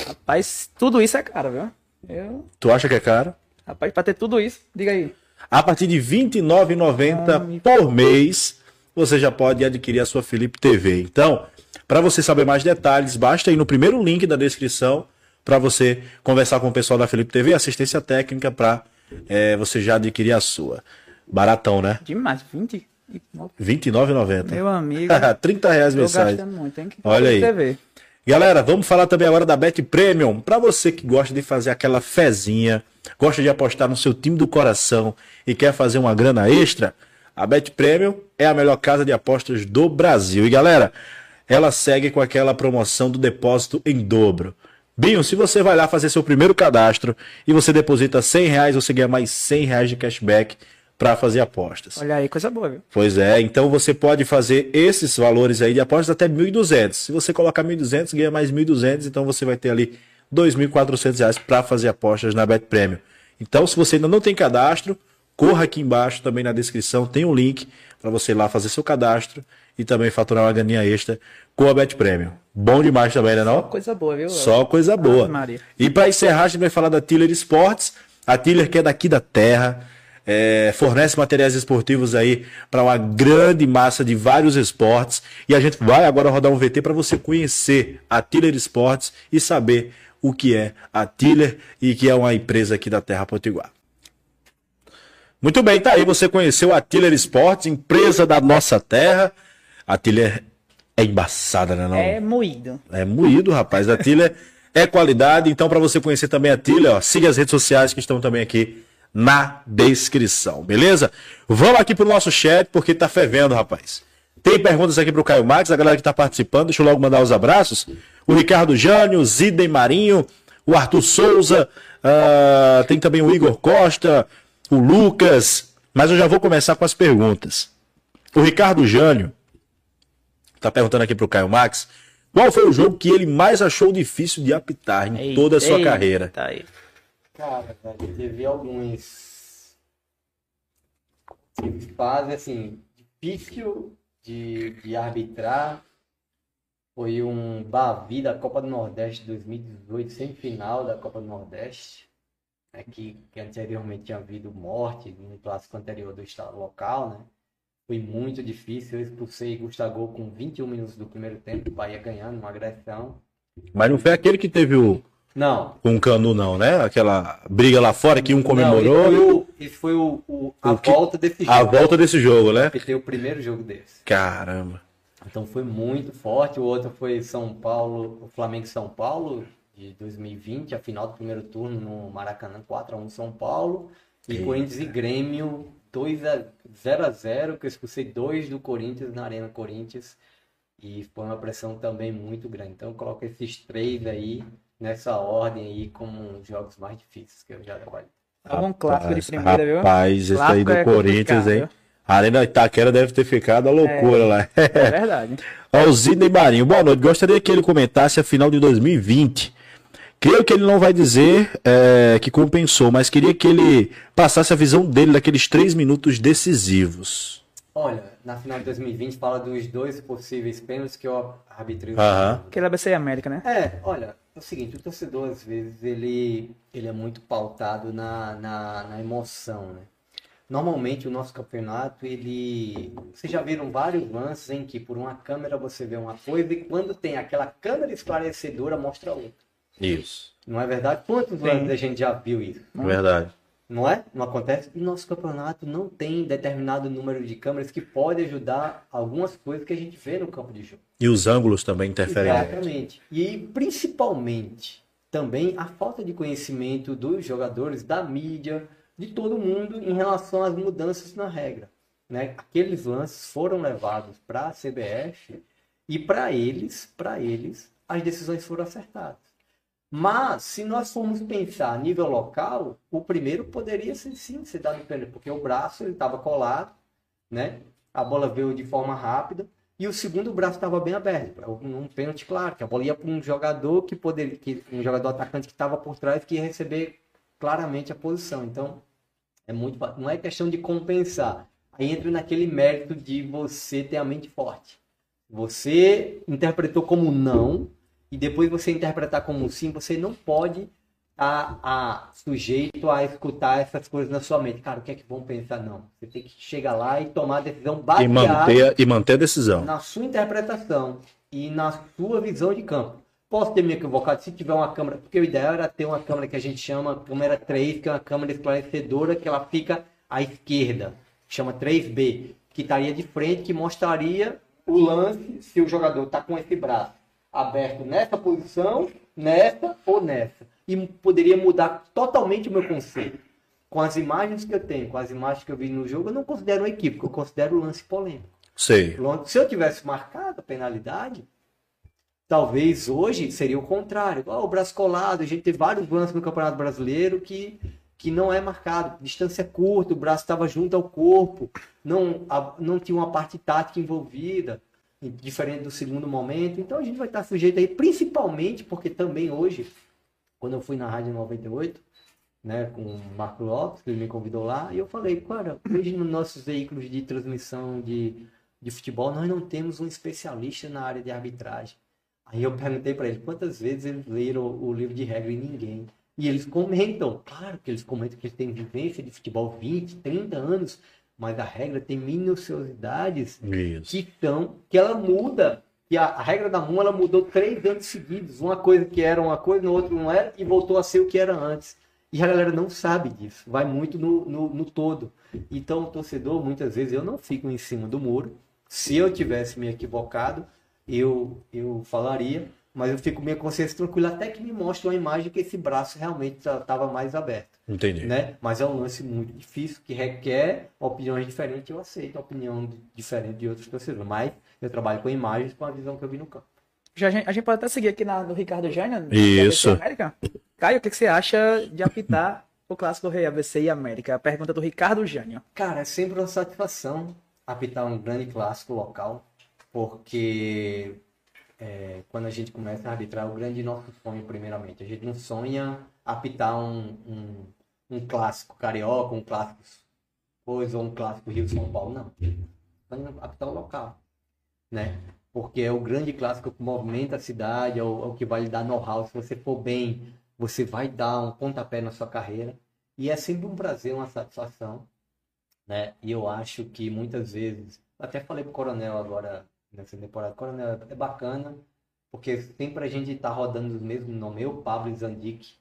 Rapaz, tudo isso é caro, viu? Eu... Tu acha que é caro? Rapaz, pra ter tudo isso, diga aí. A partir de R$ 29,90 por mês você já pode adquirir a sua Felipe TV. Então, para você saber mais detalhes, basta ir no primeiro link da descrição para você conversar com o pessoal da Felipe TV, assistência técnica para é, você já adquirir a sua. Baratão, né? Demais, 20 29,90. Meu amigo. [LAUGHS] 30 reais mensagem. Muito, Olha aí. TV. Galera, vamos falar também agora da Bet Premium. Para você que gosta de fazer aquela fezinha, gosta de apostar no seu time do coração e quer fazer uma grana extra, a Bet Premium é a melhor casa de apostas do Brasil. E galera, ela segue com aquela promoção do depósito em dobro. Binho, se você vai lá fazer seu primeiro cadastro e você deposita 100 reais, você ganha mais 100 reais de cashback para fazer apostas. Olha aí, coisa boa, viu? Pois é, então você pode fazer esses valores aí de apostas até 1.200. Se você colocar 1.200, ganha mais 1.200, então você vai ter ali 2.400 reais para fazer apostas na Bet Premium. Então, se você ainda não tem cadastro, corra aqui embaixo também na descrição, tem um link para você ir lá fazer seu cadastro e também faturar uma ganinha extra com a Bet Premium. Bom demais também, né não? Só coisa boa, viu? Só coisa boa. Maria. E para encerrar, a gente vai falar da Tiller Sports. A Tiller que é daqui da terra, é, fornece materiais esportivos aí para uma grande massa de vários esportes. E a gente vai agora rodar um VT para você conhecer a Tiller Sports e saber o que é a Tiller e que é uma empresa aqui da Terra Potiguar. Muito bem, tá aí. Você conheceu a Tiller Sports, empresa da nossa terra. A Tiller é embaçada, né? Não? É moído. É moído, rapaz. A Tiller é qualidade. Então, para você conhecer também a Tiller, ó, siga as redes sociais que estão também aqui na descrição, beleza? Vamos aqui pro nosso chat, porque tá fervendo, rapaz. Tem perguntas aqui pro Caio Max, a galera que tá participando, deixa eu logo mandar os abraços. O Ricardo Jânio, Zidem Marinho, o Arthur Souza, uh, tem também o Igor Costa, o Lucas, mas eu já vou começar com as perguntas. O Ricardo Jânio tá perguntando aqui pro Caio Max, qual foi o jogo que ele mais achou difícil de apitar em ei, toda a sua ei, carreira? Tá aí. Cara, velho, teve alguns. Teve fase assim, difícil de, de arbitrar. Foi um Bavi da Copa do Nordeste 2018, semifinal da Copa do Nordeste. Né, que, que anteriormente tinha havido morte no clássico anterior do estado local, né? Foi muito difícil. Eu expulsei Gustavo com 21 minutos do primeiro tempo, o Bahia ganhando, uma agressão. Mas não foi aquele que teve o, Não. Com o Canu, não, né? Aquela briga lá fora que um Não, comemorou. esse foi, o, foi o- o- a O que- volta desse jogo. a volta desse jogo, né? Porque o primeiro jogo desse. Caramba. Então foi muito forte. O outro foi São Paulo, o Flamengo e São Paulo de 2020, a final do primeiro turno no Maracanã, 4x1 São Paulo. E Eita. Corinthians e Grêmio 2 a 0 a 0 que eu expulsei dois do Corinthians na Arena Corinthians. E foi uma pressão também muito grande. Então eu coloco esses três aí nessa ordem aí como os jogos mais difíceis que eu já trabalhei. É um clássico de Rapaz, primeira, viu? Rapaz, esse aí do é Corinthians, hein? A Arena Itaquera deve ter ficado a loucura lá. É verdade. [LAUGHS] Ó, o Sidney Marinho, boa noite. Gostaria que ele comentasse a final de 2020. Creio que ele não vai dizer é, que compensou, mas queria que ele passasse a visão dele daqueles três minutos decisivos. Olha, na final de 2020 fala dos dois possíveis pênaltis que eu arbitrei. Aham. Aquele ABC e América, né? É, olha, é o seguinte, o torcedor às vezes ele, ele é muito pautado na, na, na emoção, né? Normalmente o nosso campeonato, ele. Vocês já viram vários lances em que por uma câmera você vê uma coisa e quando tem aquela câmera esclarecedora mostra outra. Isso. Não é verdade? Quantos Sim. a gente já viu isso? Verdade. Não é? Não acontece? E nosso campeonato não tem determinado número de câmeras que pode ajudar algumas coisas que a gente vê no campo de jogo. E os ângulos também interferem. Exatamente. E principalmente também a falta de conhecimento dos jogadores, da mídia, de todo mundo em relação às mudanças na regra. Né? Aqueles lances foram levados para a CBF e para eles, para eles, as decisões foram acertadas. Mas se nós formos pensar a nível local, o primeiro poderia ser sim ser dado pênalti, porque o braço estava colado, né? A bola veio de forma rápida e o segundo braço estava bem aberto, um pênalti claro, que a bola ia para um jogador que poderia, que um jogador atacante que estava por trás que ia receber claramente a posição. Então é muito, não é questão de compensar. Aí entra naquele mérito de você ter a mente forte. Você interpretou como não e depois você interpretar como sim, você não pode estar a, sujeito a escutar essas coisas na sua mente. Cara, o que é que vão pensar? Não. Você tem que chegar lá e tomar a decisão E baseada manter, e manter a decisão. na sua interpretação e na sua visão de campo. Posso ter me equivocado se tiver uma câmera, porque o ideal era ter uma câmera que a gente chama câmera 3, que é uma câmera esclarecedora, que ela fica à esquerda, chama 3B, que estaria de frente, que mostraria o lance se o jogador está com esse braço aberto nessa posição, nessa ou nessa. E poderia mudar totalmente o meu conceito. Com as imagens que eu tenho, com as imagens que eu vi no jogo, eu não considero um equívoco, eu considero o lance polêmico. Sei. Se eu tivesse marcado a penalidade, talvez hoje seria o contrário. O braço colado, a gente teve vários lances no Campeonato Brasileiro que, que não é marcado. Distância curta, o braço estava junto ao corpo, não, a- não tinha uma parte tática envolvida, diferente do segundo momento. Então a gente vai estar sujeito aí, principalmente porque também hoje, quando eu fui na Rádio 98, né, com o Marco Lopes, que ele me convidou lá, e eu falei, cara, hoje nos nossos veículos de transmissão de, de futebol, nós não temos um especialista na área de arbitragem. Aí eu perguntei para ele quantas vezes eles leram o livro de regra e ninguém. E eles comentam, claro que eles comentam que eles têm vivência de futebol 20, 30 anos, mas a regra tem minuciosidades Isso. que estão, que ela muda. E a, a regra da MUN ela mudou três anos seguidos. Uma coisa que era uma coisa, no outro não era, e voltou a ser o que era antes. E a galera não sabe disso. Vai muito no, no, no todo. Então, o torcedor, muitas vezes, eu não fico em cima do muro. Se eu tivesse me equivocado, eu, eu falaria. Mas eu fico com minha consciência tranquila até que me mostre uma imagem que esse braço realmente estava mais aberto Entendi. né? Mas é um lance muito difícil que requer opiniões diferentes. Eu aceito a opinião de- diferente de outros torcedores, mas eu trabalho com imagens com a visão que eu vi no campo. Já, a, gente, a gente pode até seguir aqui na, no Ricardo Jânio. Isso. América. Caio, o que, que você acha de apitar o clássico Rei ABC e América? A pergunta do Ricardo Jânio. Cara, é sempre uma satisfação apitar um grande clássico local, porque é, quando a gente começa a arbitrar, o grande nosso sonho, primeiramente. A gente não sonha apitar um, um, um clássico carioca, um clássico coisa, ou um clássico Rio-São Paulo, não. Sonha apitar o local, né? Porque é o grande clássico que movimenta a cidade, é o, é o que vai lhe dar know-how. Se você for bem, você vai dar um pontapé na sua carreira. E é sempre um prazer, uma satisfação né? E eu acho que muitas vezes, até falei pro Coronel agora nessa temporada, Coronel, é bacana porque sempre a gente tá rodando os mesmos nomes, eu, Pablo e Zandic,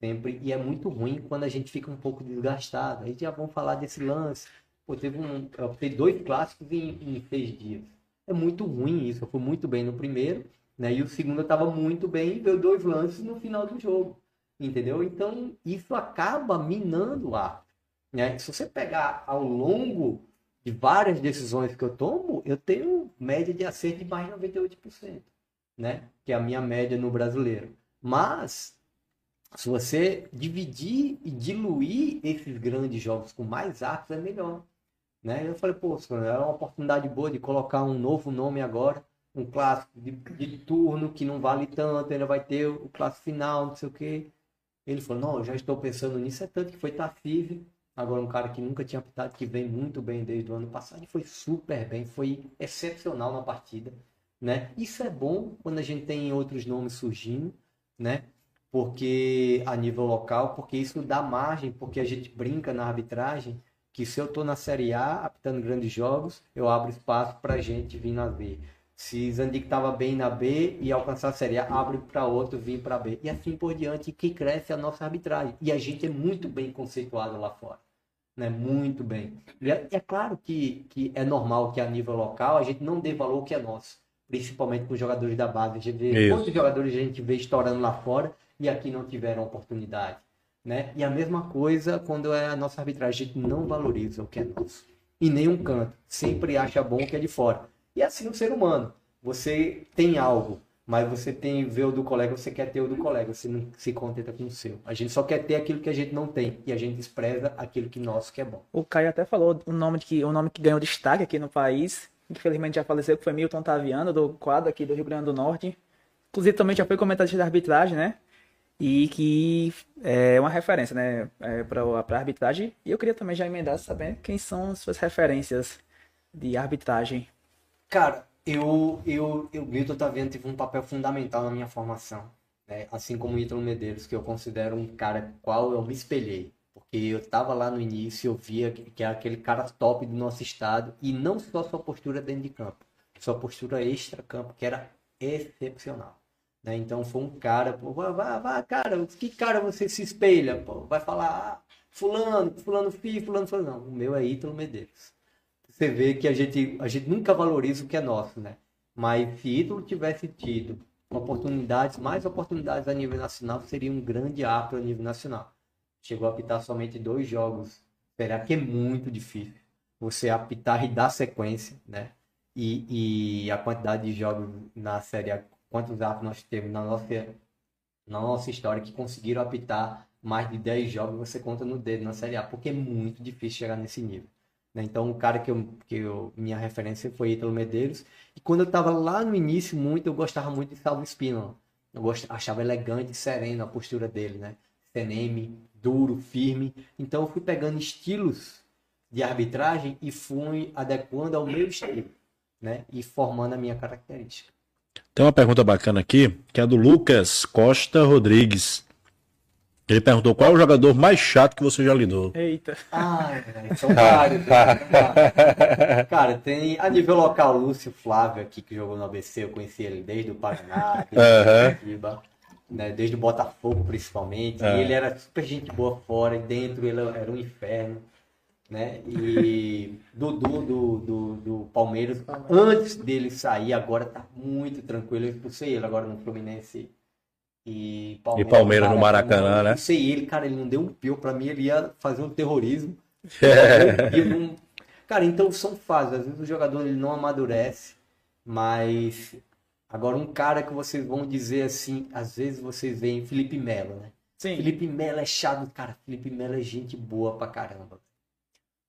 sempre, e é muito ruim quando a gente fica um pouco desgastado. Aí já vamos falar desse lance. Pô, teve um, eu optei dois clássicos em, em seis dias. É muito ruim isso. Eu fui muito bem no primeiro, né? E o segundo eu estava muito bem e veio dois lances no final do jogo. Entendeu? Então, isso acaba minando o ar. Né? Se você pegar ao longo de várias decisões que eu tomo, eu tenho média de acerto de mais de 98%, né? Que é a minha média no brasileiro. Mas se você dividir e diluir esses grandes jogos com mais arcos, é melhor. Né? Eu falei, pô, é uma oportunidade boa de colocar um novo nome agora, um clássico de, de turno que não vale tanto, ainda vai ter o clássico final, não sei o quê. Ele falou, não, eu já estou pensando nisso, é tanto que foi Tarcísio, agora um cara que nunca tinha apitado, que vem muito bem desde o ano passado, e foi super bem, foi excepcional na partida, né? Isso é bom quando a gente tem outros nomes surgindo, né? Porque a nível local, porque isso dá margem, porque a gente brinca na arbitragem que se eu estou na Série A, apitando grandes jogos, eu abro espaço para a gente vir na B. Se Zandic estava bem na B e alcançar a Série A, abre para outro vir para B. E assim por diante, que cresce a nossa arbitragem. E a gente é muito bem conceituado lá fora. Né? Muito bem. E é, é claro que, que é normal que a nível local a gente não dê valor que é nosso. Principalmente com os jogadores da base. A gente vê quantos jogadores a gente vê estourando lá fora e aqui não tiveram oportunidade. Né? E a mesma coisa quando é a nossa arbitragem, a gente não valoriza o que é nosso. Em nenhum canto. Sempre acha bom o que é de fora. E assim o ser humano. Você tem algo, mas você tem ver o do colega, você quer ter o do colega, você não se contenta com o seu. A gente só quer ter aquilo que a gente não tem e a gente despreza aquilo que nosso que é bom. O Caio até falou o nome que o nome que ganhou destaque aqui no país, infelizmente já faleceu, que foi Milton Taviano do quadro aqui do Rio Grande do Norte. Inclusive também já foi comentarista de arbitragem, né? e que é uma referência, né, é, para a arbitragem. E eu queria também já emendar sabendo quem são as suas referências de arbitragem. Cara, eu, eu, eu Milton Taviano teve um papel fundamental na minha formação, né? assim como o Ítalo Medeiros, que eu considero um cara qual eu me espelhei. Porque eu estava lá no início, eu via que era aquele cara top do nosso estado, e não só sua postura dentro de campo, sua postura extra-campo, que era excepcional. Né? Então foi um cara, pô, vai, vai, vai, cara, que cara você se espelha? Pô, vai falar, ah, fulano, fulano fi, fulano, fulano. Não, o meu é Ítalo Medeiros. Você vê que a gente, a gente nunca valoriza o que é nosso, né? Mas se Ítalo tivesse tido oportunidades, mais oportunidades a nível nacional, seria um grande árbitro a nível nacional. Chegou a apitar somente dois jogos. Será que é muito difícil você apitar e dar sequência, né? E, e a quantidade de jogos na Série A quantos árbitros nós temos na nossa, na nossa história que conseguiram apitar mais de 10 jogos, você conta no dedo na Série A, porque é muito difícil chegar nesse nível. Né? Então, o cara que, eu, que eu, minha referência foi Ítalo Medeiros. E quando eu estava lá no início, muito, eu gostava muito de Salvo Espínola. Eu gost, achava elegante e sereno a postura dele, né? CNM, duro, firme. Então, eu fui pegando estilos de arbitragem e fui adequando ao meu estilo, né? E formando a minha característica. Tem uma pergunta bacana aqui, que é do Lucas Costa Rodrigues. Ele perguntou qual é o jogador mais chato que você já lidou. Eita. Ai, são vários. Cara, tem a nível local, Lúcio Flávio aqui, que jogou no ABC, eu conheci ele desde o Paraná, desde, uhum. né, desde o Botafogo principalmente. E ele era super gente boa fora, e dentro ele era um inferno né? E Dudu do, do, do Palmeiras, antes dele sair, agora tá muito tranquilo. Eu expulsei ele agora no Fluminense e Palmeiras, e Palmeiras no Maracanã, Maracanã né? Eu sei ele, cara, ele não deu um pio para mim, ele ia fazer um terrorismo. [LAUGHS] É. Cara, então são fases. Às vezes o jogador ele não amadurece, mas agora um cara que vocês vão dizer assim, às vezes vocês veem Felipe Melo, né? Sim. Felipe Melo é chato, cara. Felipe Melo é gente boa pra caramba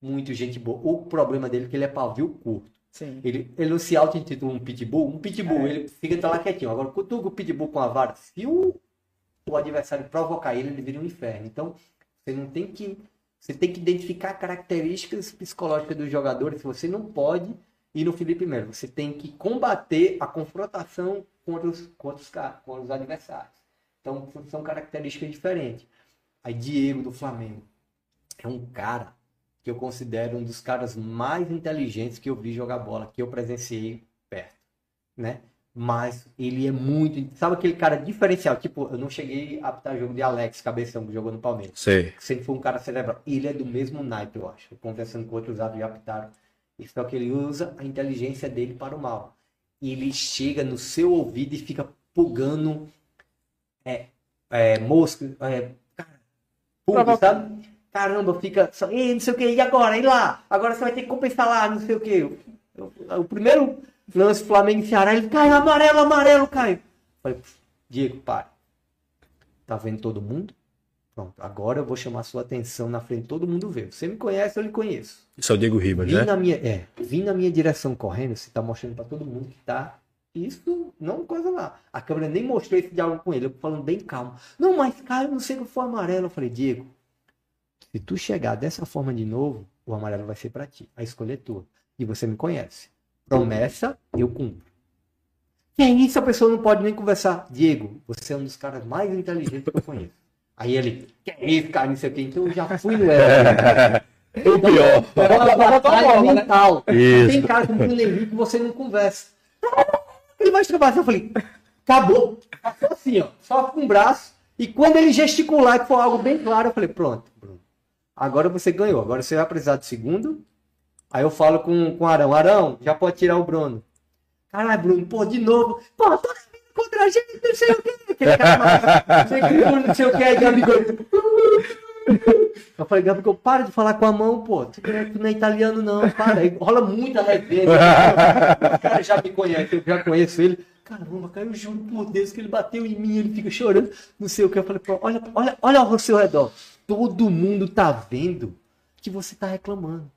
muito gente boa. O problema dele é que ele é pavio curto. Sim. Ele, ele não se auto-intitula um pitbull. Um pitbull, é. ele fica lá quietinho. Agora, cutuca o pitbull com a vara. Se o, o adversário provocar ele, ele vira um inferno. Então, você não tem que... Você tem que identificar características psicológicas dos jogadores. Você não pode ir no Felipe Melo. Você tem que combater a confrontação contra os, contra os, contra os adversários. Então, são características diferentes. Aí, Diego do Flamengo. É um cara que eu considero um dos caras mais inteligentes que eu vi jogar bola, que eu presenciei perto, né? Mas ele é muito. Sabe aquele cara diferencial? Tipo, eu não cheguei a apitar jogo de Alex, cabeção, que jogou no Palmeiras. Sei. Sempre foi um cara cerebral. Ele é do mesmo naipe, eu acho. Conversando com outros árbitros já apitaram. Só que ele usa a inteligência dele para o mal. Ele chega no seu ouvido e fica pulgando é, é, mosca, é, cara, pulga, sabe? Caramba, fica só, ei, não sei o que, e agora? E lá? Agora você vai ter que compensar lá, não sei o que. O primeiro lance Flamengo e Ceará, ele cai, amarelo, amarelo, cai. Falei, Diego, para. Tá vendo todo mundo? Pronto, agora eu vou chamar sua atenção na frente, todo mundo vê. Você me conhece, eu lhe conheço. Isso é o Diego Ribas, né? na minha, é, vim na minha direção correndo, você tá mostrando pra todo mundo que tá. Isso não coisa lá. A câmera nem mostrou esse diálogo com ele, eu falando bem calmo. Não, mas cara, eu não sei que foi amarelo. Eu falei, Diego, se tu chegar dessa forma de novo, o amarelo vai ser pra ti. A escolha é tua. E você me conhece. Promessa, eu cumpro. Que é isso, a pessoa não pode nem conversar. Diego, você é um dos caras mais inteligentes que eu conheço. Aí ele, que é isso, cara, não sei o quê. Então eu já fui no ela. O pior. É uma batalha mental. Isso. Tem cara como o Levi que você não conversa. Ele vai extravasar. Eu falei, acabou. Passou assim, ó. Só com o braço. E quando ele gesticular, que for algo bem claro, eu falei, pronto. Agora você ganhou. Agora você vai precisar de segundo. Aí eu falo com, com o Arão. Arão, já pode tirar o Bruno. Caralho, Bruno, pô, de novo. Pô, toda vez contra a gente, não sei o quê. Aquele cara mais, não sei o que, aí Gabigol. Eu falei, Gabigol, para de falar com a mão, pô. Tu não é, italiano, não, para. Aí rola muita resenha. O cara já me conhece, eu já conheço ele. Caramba, cara, eu juro por Deus que ele bateu em mim, ele fica chorando, não sei o que. Eu falei, pô, olha, olha, olha ao seu redor. Todo mundo tá vendo que você tá reclamando.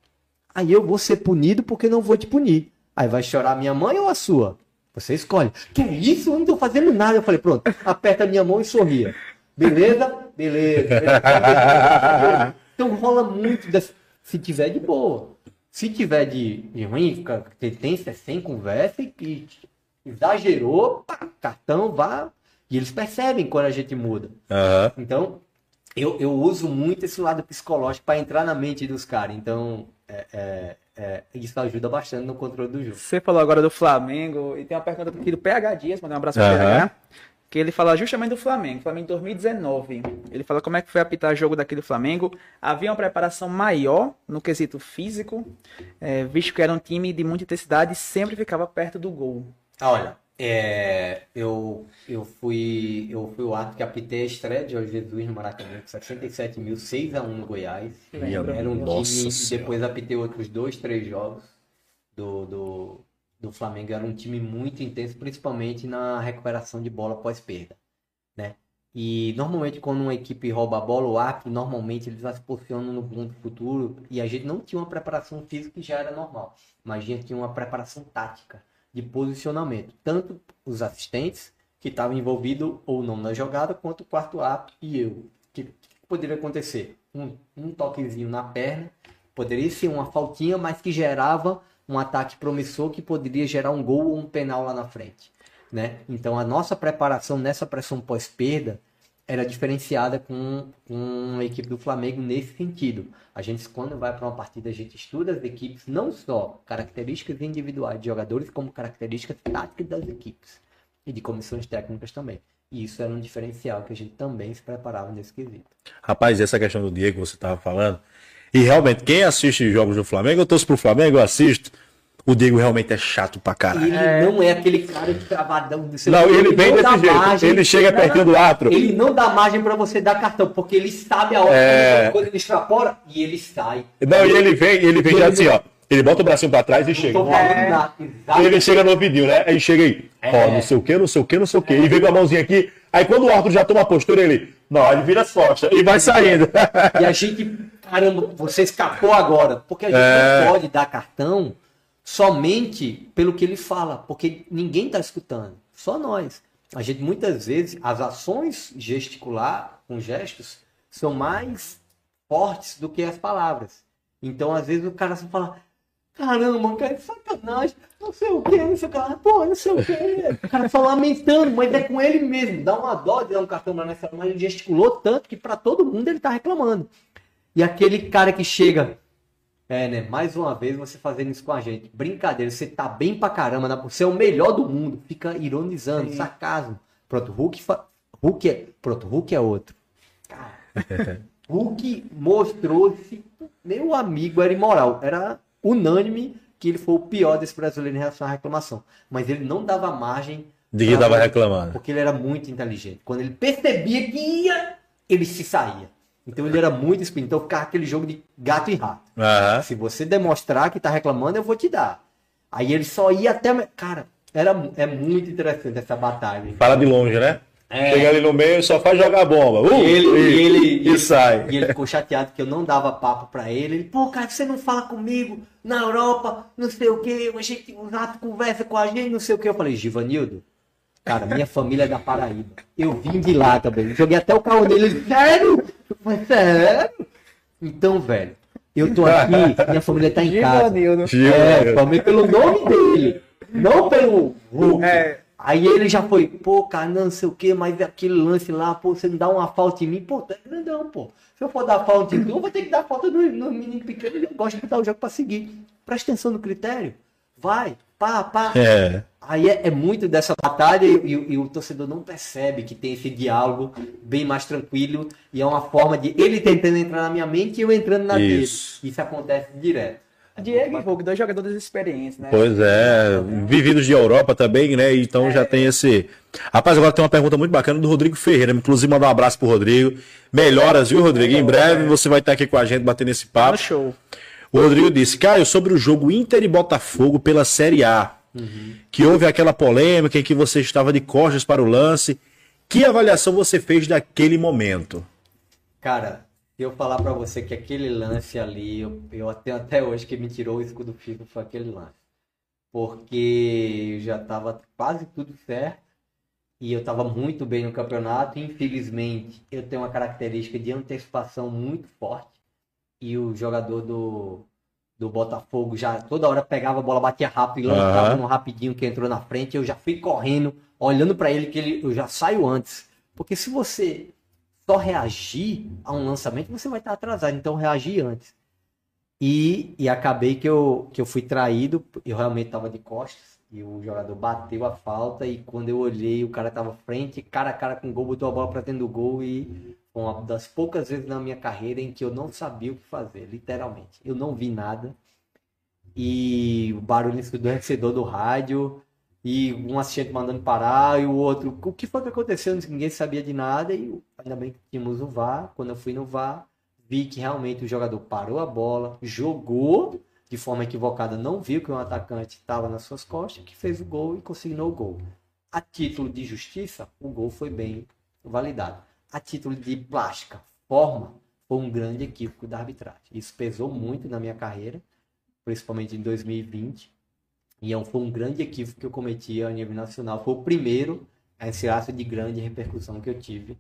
Aí eu vou ser punido porque não vou te punir. Aí vai chorar minha mãe ou a sua? Você escolhe. Que isso? Eu não tô fazendo nada. Eu falei, pronto, aperta a minha mão e sorria. Beleza? Beleza. beleza. [LAUGHS] Então rola muito desse- se tiver de boa. Se tiver de, de ruim, fica- tendência sem conversa e, e exagerou, pá, cartão, vá. E eles percebem quando a gente muda. Aham. Então, eu, eu uso muito esse lado psicológico para entrar na mente dos caras. Então, é, é, é, isso ajuda bastante no controle do jogo. Você falou agora do Flamengo e tem uma pergunta aqui do PH Dias, mandar um abraço pro Aham. PH. Que ele fala justamente do Flamengo, Flamengo em 2019. Ele fala como é que foi apitar jogo daqui do Flamengo. Havia uma preparação maior no quesito físico, é, visto que era um time de muita intensidade e sempre ficava perto do gol. Olha, é, eu, eu fui eu fui o ato que apitei a estreia de Jorge Jesus no Maracanã, com 67 mil, 6 a 1 no Goiás. Lembro. Era um Nossa time, depois apitei outros dois, três jogos do, do, do Flamengo. Era um time muito intenso, principalmente na recuperação de bola pós-perda, né? E normalmente quando uma equipe rouba a bola, o árbitro, normalmente eles se posicionam no ponto futuro e a gente não tinha uma preparação física que já era normal, mas a gente tinha uma preparação tática de posicionamento, tanto os assistentes que estavam envolvidos ou não na jogada, quanto o quarto árbitro e eu. Que, que poderia acontecer? Um, um toquezinho na perna, poderia ser uma faltinha, mas que gerava um ataque promissor que poderia gerar um gol ou um penal lá na frente. Né? Então a nossa preparação nessa pressão pós-perda era diferenciada com, com a equipe do Flamengo nesse sentido. A gente, quando vai para uma partida, a gente estuda as equipes, não só características individuais de jogadores, como características táticas das equipes e de comissões técnicas também. E isso era um diferencial que a gente também se preparava nesse quesito. Rapaz, essa questão do Diego que você tava falando. E realmente, quem assiste jogos do Flamengo, eu torço pro Flamengo, eu assisto. O Diego realmente é chato pra caralho. Ele não é aquele cara de travadão do seu Não, ele vem não dá desse jeito. margem- Ele chega pertinho do árbitro. Ele não dá margem pra você dar cartão, porque ele sabe a hora É. quando ele extrapola e ele sai. Não, e ele vem, ele vem já assim, ó. Ele bota o bracinho pra trás e chega. Exato. Ele chega no ouvidinho, né? Aí chega aí, ó, É. não sei o que, não sei o que, não sei o que. E vem com a mãozinha aqui. Aí quando o árbitro já toma a postura, ele. Não, ele vira as costas e vai saindo. E a gente, caramba, você escapou agora. Porque a gente É. não pode dar cartão somente pelo que ele fala, porque ninguém está escutando, só nós. A gente muitas vezes, as ações gesticular, com gestos, são mais fortes do que as palavras. Então, às vezes, o cara só fala, caramba, cara, que sacanagem, não sei o que, não sei o que, pô, não sei o que. O cara só lamentando, mas é com ele mesmo. Dá uma dó de dar um cartão pra nessa, mas ele gesticulou tanto que para todo mundo ele tá reclamando. E aquele cara que chega, É, né? Mais uma vez você fazendo isso com a gente. Brincadeira, você tá bem pra caramba, né? você é o melhor do mundo. Fica ironizando, Sim. sarcasmo. Pronto, Hulk, fa... Hulk é. Pronto, Hulk é outro. Cara, [LAUGHS] Hulk mostrou-se. Meu amigo era imoral. Era unânime que ele foi o pior desse brasileiro em relação à reclamação. Mas ele não dava margem. De que estava reclamando. Porque ele era muito inteligente. Quando ele percebia que ia, ele se saía. Então ele era muito espírito. Então ficava aquele jogo de gato e rato. Uhum. Se você demonstrar que tá reclamando, eu vou te dar. Aí ele só ia até. Cara, era, é muito interessante essa batalha. Fala de longe, né? É. Chega ali no meio e só faz jogar bomba. Uh, e ele, e, e, ele, e, sai. E ele ficou chateado que eu não dava papo pra ele. Ele, pô, cara, você não fala comigo na Europa, não sei o que, a gente, o rato conversa com a gente, não sei o que. Eu falei, Givanildo, cara, minha família é da Paraíba. Eu vim de lá também. Joguei até o carro nele. Ele, sério? Eu falei, sério? Então, velho, eu tô aqui, minha família tá em casa. É, falei pelo nome dele. Não pelo Hulk. É. Aí ele já foi, pô, cara, não sei o que, mas aquele lance lá, pô, você não dá uma falta em mim, pô, tá grandão, pô. Se eu for dar falta em tu, eu vou ter que dar falta no, no menino pequeno, ele gosta de botar o jogo pra seguir. Presta atenção no critério. Vai, pá, pá. É. Aí é, é muito dessa batalha e, e, e, o torcedor não percebe que tem esse diálogo bem mais tranquilo e é uma forma de ele tentando entrar na minha mente e eu entrando na Isso. dele. Isso acontece direto. Diego e Vogue, dois jogadores experientes, né? Pois é, vividos de Europa também, né? Então é. já tem esse. Rapaz, agora tem uma pergunta muito bacana do Rodrigo Ferreira. Inclusive, mandar um abraço pro Rodrigo. Melhoras, viu, Rodrigo? Em breve você vai estar aqui com a gente batendo esse papo. show. O Rodrigo disse, Caio, sobre o jogo Inter e Botafogo pela Série A, uhum. que houve aquela polêmica em que você estava de costas para o lance. Que avaliação você fez daquele momento? Cara, eu falar para você que aquele lance ali, eu, eu tenho até hoje que me tirou o escudo FIFA foi aquele lance. Porque já estava quase tudo certo e eu estava muito bem no campeonato. Infelizmente, eu tenho uma característica de antecipação muito forte e o jogador do, do Botafogo já toda hora pegava a bola, batia rápido e lançava uhum. no rapidinho que entrou na frente. Eu já fui correndo, olhando para ele que ele, eu já saio antes. Porque se você só reagir a um lançamento, você vai estar atrasado. Então, reagir antes. E, e acabei que eu, que eu fui traído, eu realmente estava de costas, e o jogador bateu a falta, e quando eu olhei, o cara estava frente, cara a cara com o gol, botou a bola para dentro do gol, e uma das poucas vezes na minha carreira em que eu não sabia o que fazer, literalmente. Eu não vi nada, e o barulho ensurdecedor do rádio, e um assistente mandando parar e o outro. O que foi que aconteceu? Ninguém sabia de nada e ainda bem que tínhamos o VAR. Quando eu fui no VAR, vi que realmente o jogador parou a bola, jogou de forma equivocada, não viu que um atacante estava nas suas costas, que fez o gol e consignou o gol. A título de justiça, o gol foi bem validado. A título de plástica, forma, foi um grande equívoco da arbitragem. Isso pesou muito na minha carreira, principalmente em 2020 e é foi um grande equívoco que eu cometi a nível nacional. Foi o primeiro a esse ato de grande repercussão que eu tive.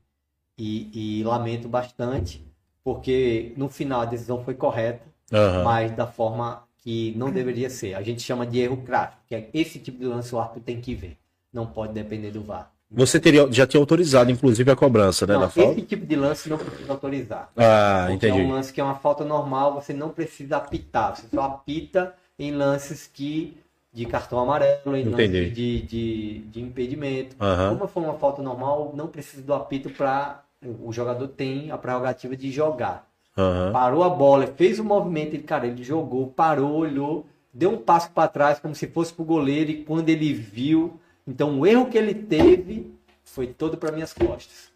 E, e, lamento bastante, porque no final a decisão foi correta, uhum. mas da forma que não deveria ser. A gente chama de erro crático, que é esse tipo de lance o árbitro tem que ver. Não pode depender do VAR. Você teria, já tinha autorizado, inclusive, a cobrança, né? Não, esse tipo de lance não precisa autorizar. Ah, entendi. É um lance que é uma falta normal, você não precisa apitar. Você só apita em lances que de cartão amarelo, em de, de, de impedimento. Uhum. Como for uma falta normal, não precisa do apito para. O jogador tem a prerrogativa de jogar. Uhum. Parou a bola, fez o movimento, ele, cara, ele jogou, parou, olhou, deu um passo para trás como se fosse pro goleiro e quando ele viu, então o erro que ele teve foi todo para minhas costas.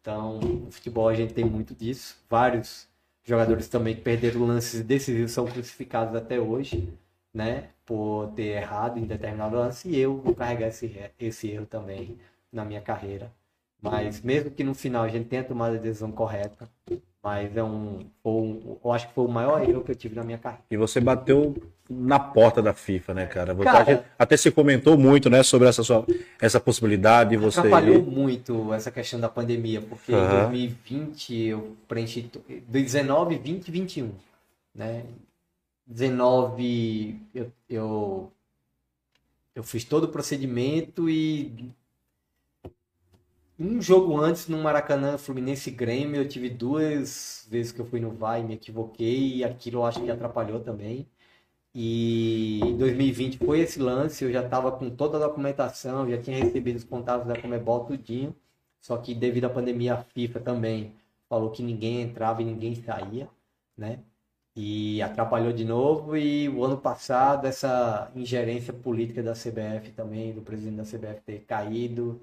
Então, no futebol a gente tem muito disso. Vários jogadores também que perderam lances decisivos são crucificados até hoje, né? por ter errado em determinado lance e eu vou carregar esse, esse erro também na minha carreira. Mas mesmo que no final a gente tenha tomado a decisão correta, mas é um, um, eu acho que foi o maior erro que eu tive na minha carreira. E você bateu na porta da FIFA, né, cara? Cara, até se comentou muito, né, sobre essa sua essa possibilidade de você atrapalhou muito essa questão da pandemia, porque uhum. em 2020 eu preenchi 19, 20 e 21, né? 19 eu, eu, eu fiz todo o procedimento e um jogo antes no Maracanã, Fluminense Grêmio, eu tive duas vezes que eu fui no VAR e me equivoquei e aquilo eu acho que atrapalhou também. E em 2020 foi esse lance, eu já estava com toda a documentação, já tinha recebido os contatos da Comebol tudinho, só que devido à pandemia a FIFA também falou que ninguém entrava e ninguém saía, né? E atrapalhou de novo e o ano passado essa ingerência política da CBF também, do presidente da CBF ter caído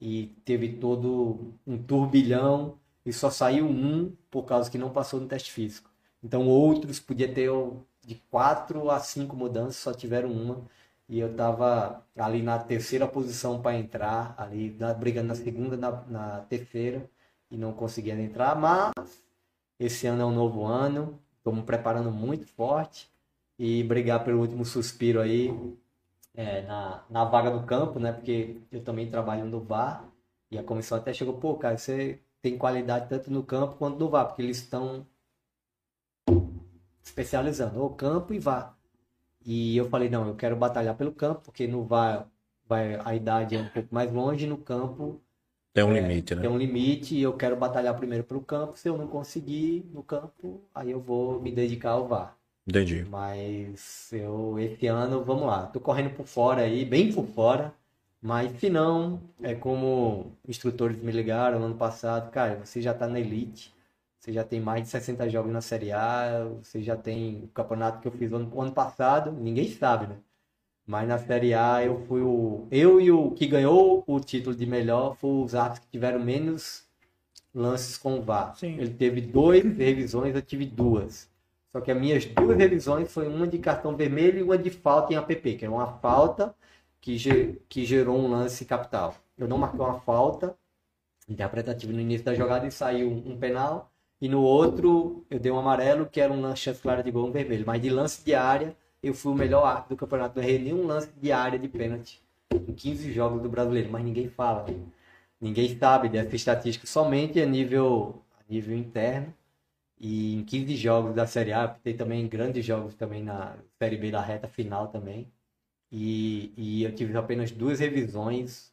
e teve todo um turbilhão e só saiu um por causa que não passou no teste físico. Então outros podia ter de quatro a cinco mudanças, só tiveram uma. E eu estava ali na terceira posição para entrar, ali brigando na segunda, na, na terceira, e não conseguia entrar. Mas esse ano é um novo ano, estamos preparando muito forte e brigar pelo último suspiro aí é, na, na vaga do campo, né? Porque eu também trabalho no VAR e a comissão até chegou, pô, cara, você tem qualidade tanto no campo quanto no VAR, porque eles estão especializando, o campo e VAR. E eu falei, não, eu quero batalhar pelo campo, porque no VAR vai, a idade é um pouco mais longe, no campo tem um é, limite, né? Tem um limite e eu quero batalhar primeiro pelo campo. Se eu não conseguir no campo, aí eu vou me dedicar ao VAR. Entendi. Mas eu, esse ano, vamos lá, tô correndo por fora aí, bem por fora. Mas se não, é como instrutores me ligaram ano passado, cara, você já tá na elite, você já tem mais de 60 jogos na Série A, você já tem o campeonato que eu fiz ano, ano passado, ninguém sabe, né? Mas na Série A eu fui o. Eu e o que ganhou o título de melhor foi os atos que tiveram menos lances com o VAR. Sim. Ele teve duas revisões, eu tive duas. Só que as minhas duas revisões foi uma de cartão vermelho e uma de falta em APP, que era uma falta que, que gerou um lance capital. Eu não marquei uma falta interpretativa no início da jogada e saiu um penal. E no outro eu dei um amarelo, que era um lance chance clara de gol um vermelho. Mas de lance de área, eu fui o melhor arco do campeonato. Não errei nenhum lance de área de pênalti em 15 jogos do brasileiro. Mas ninguém fala. Ninguém sabe dessa estatística somente a nível, a nível interno. E em 15 jogos da Série A, tem também grandes jogos também na Série B da reta final também. E, e eu tive apenas duas revisões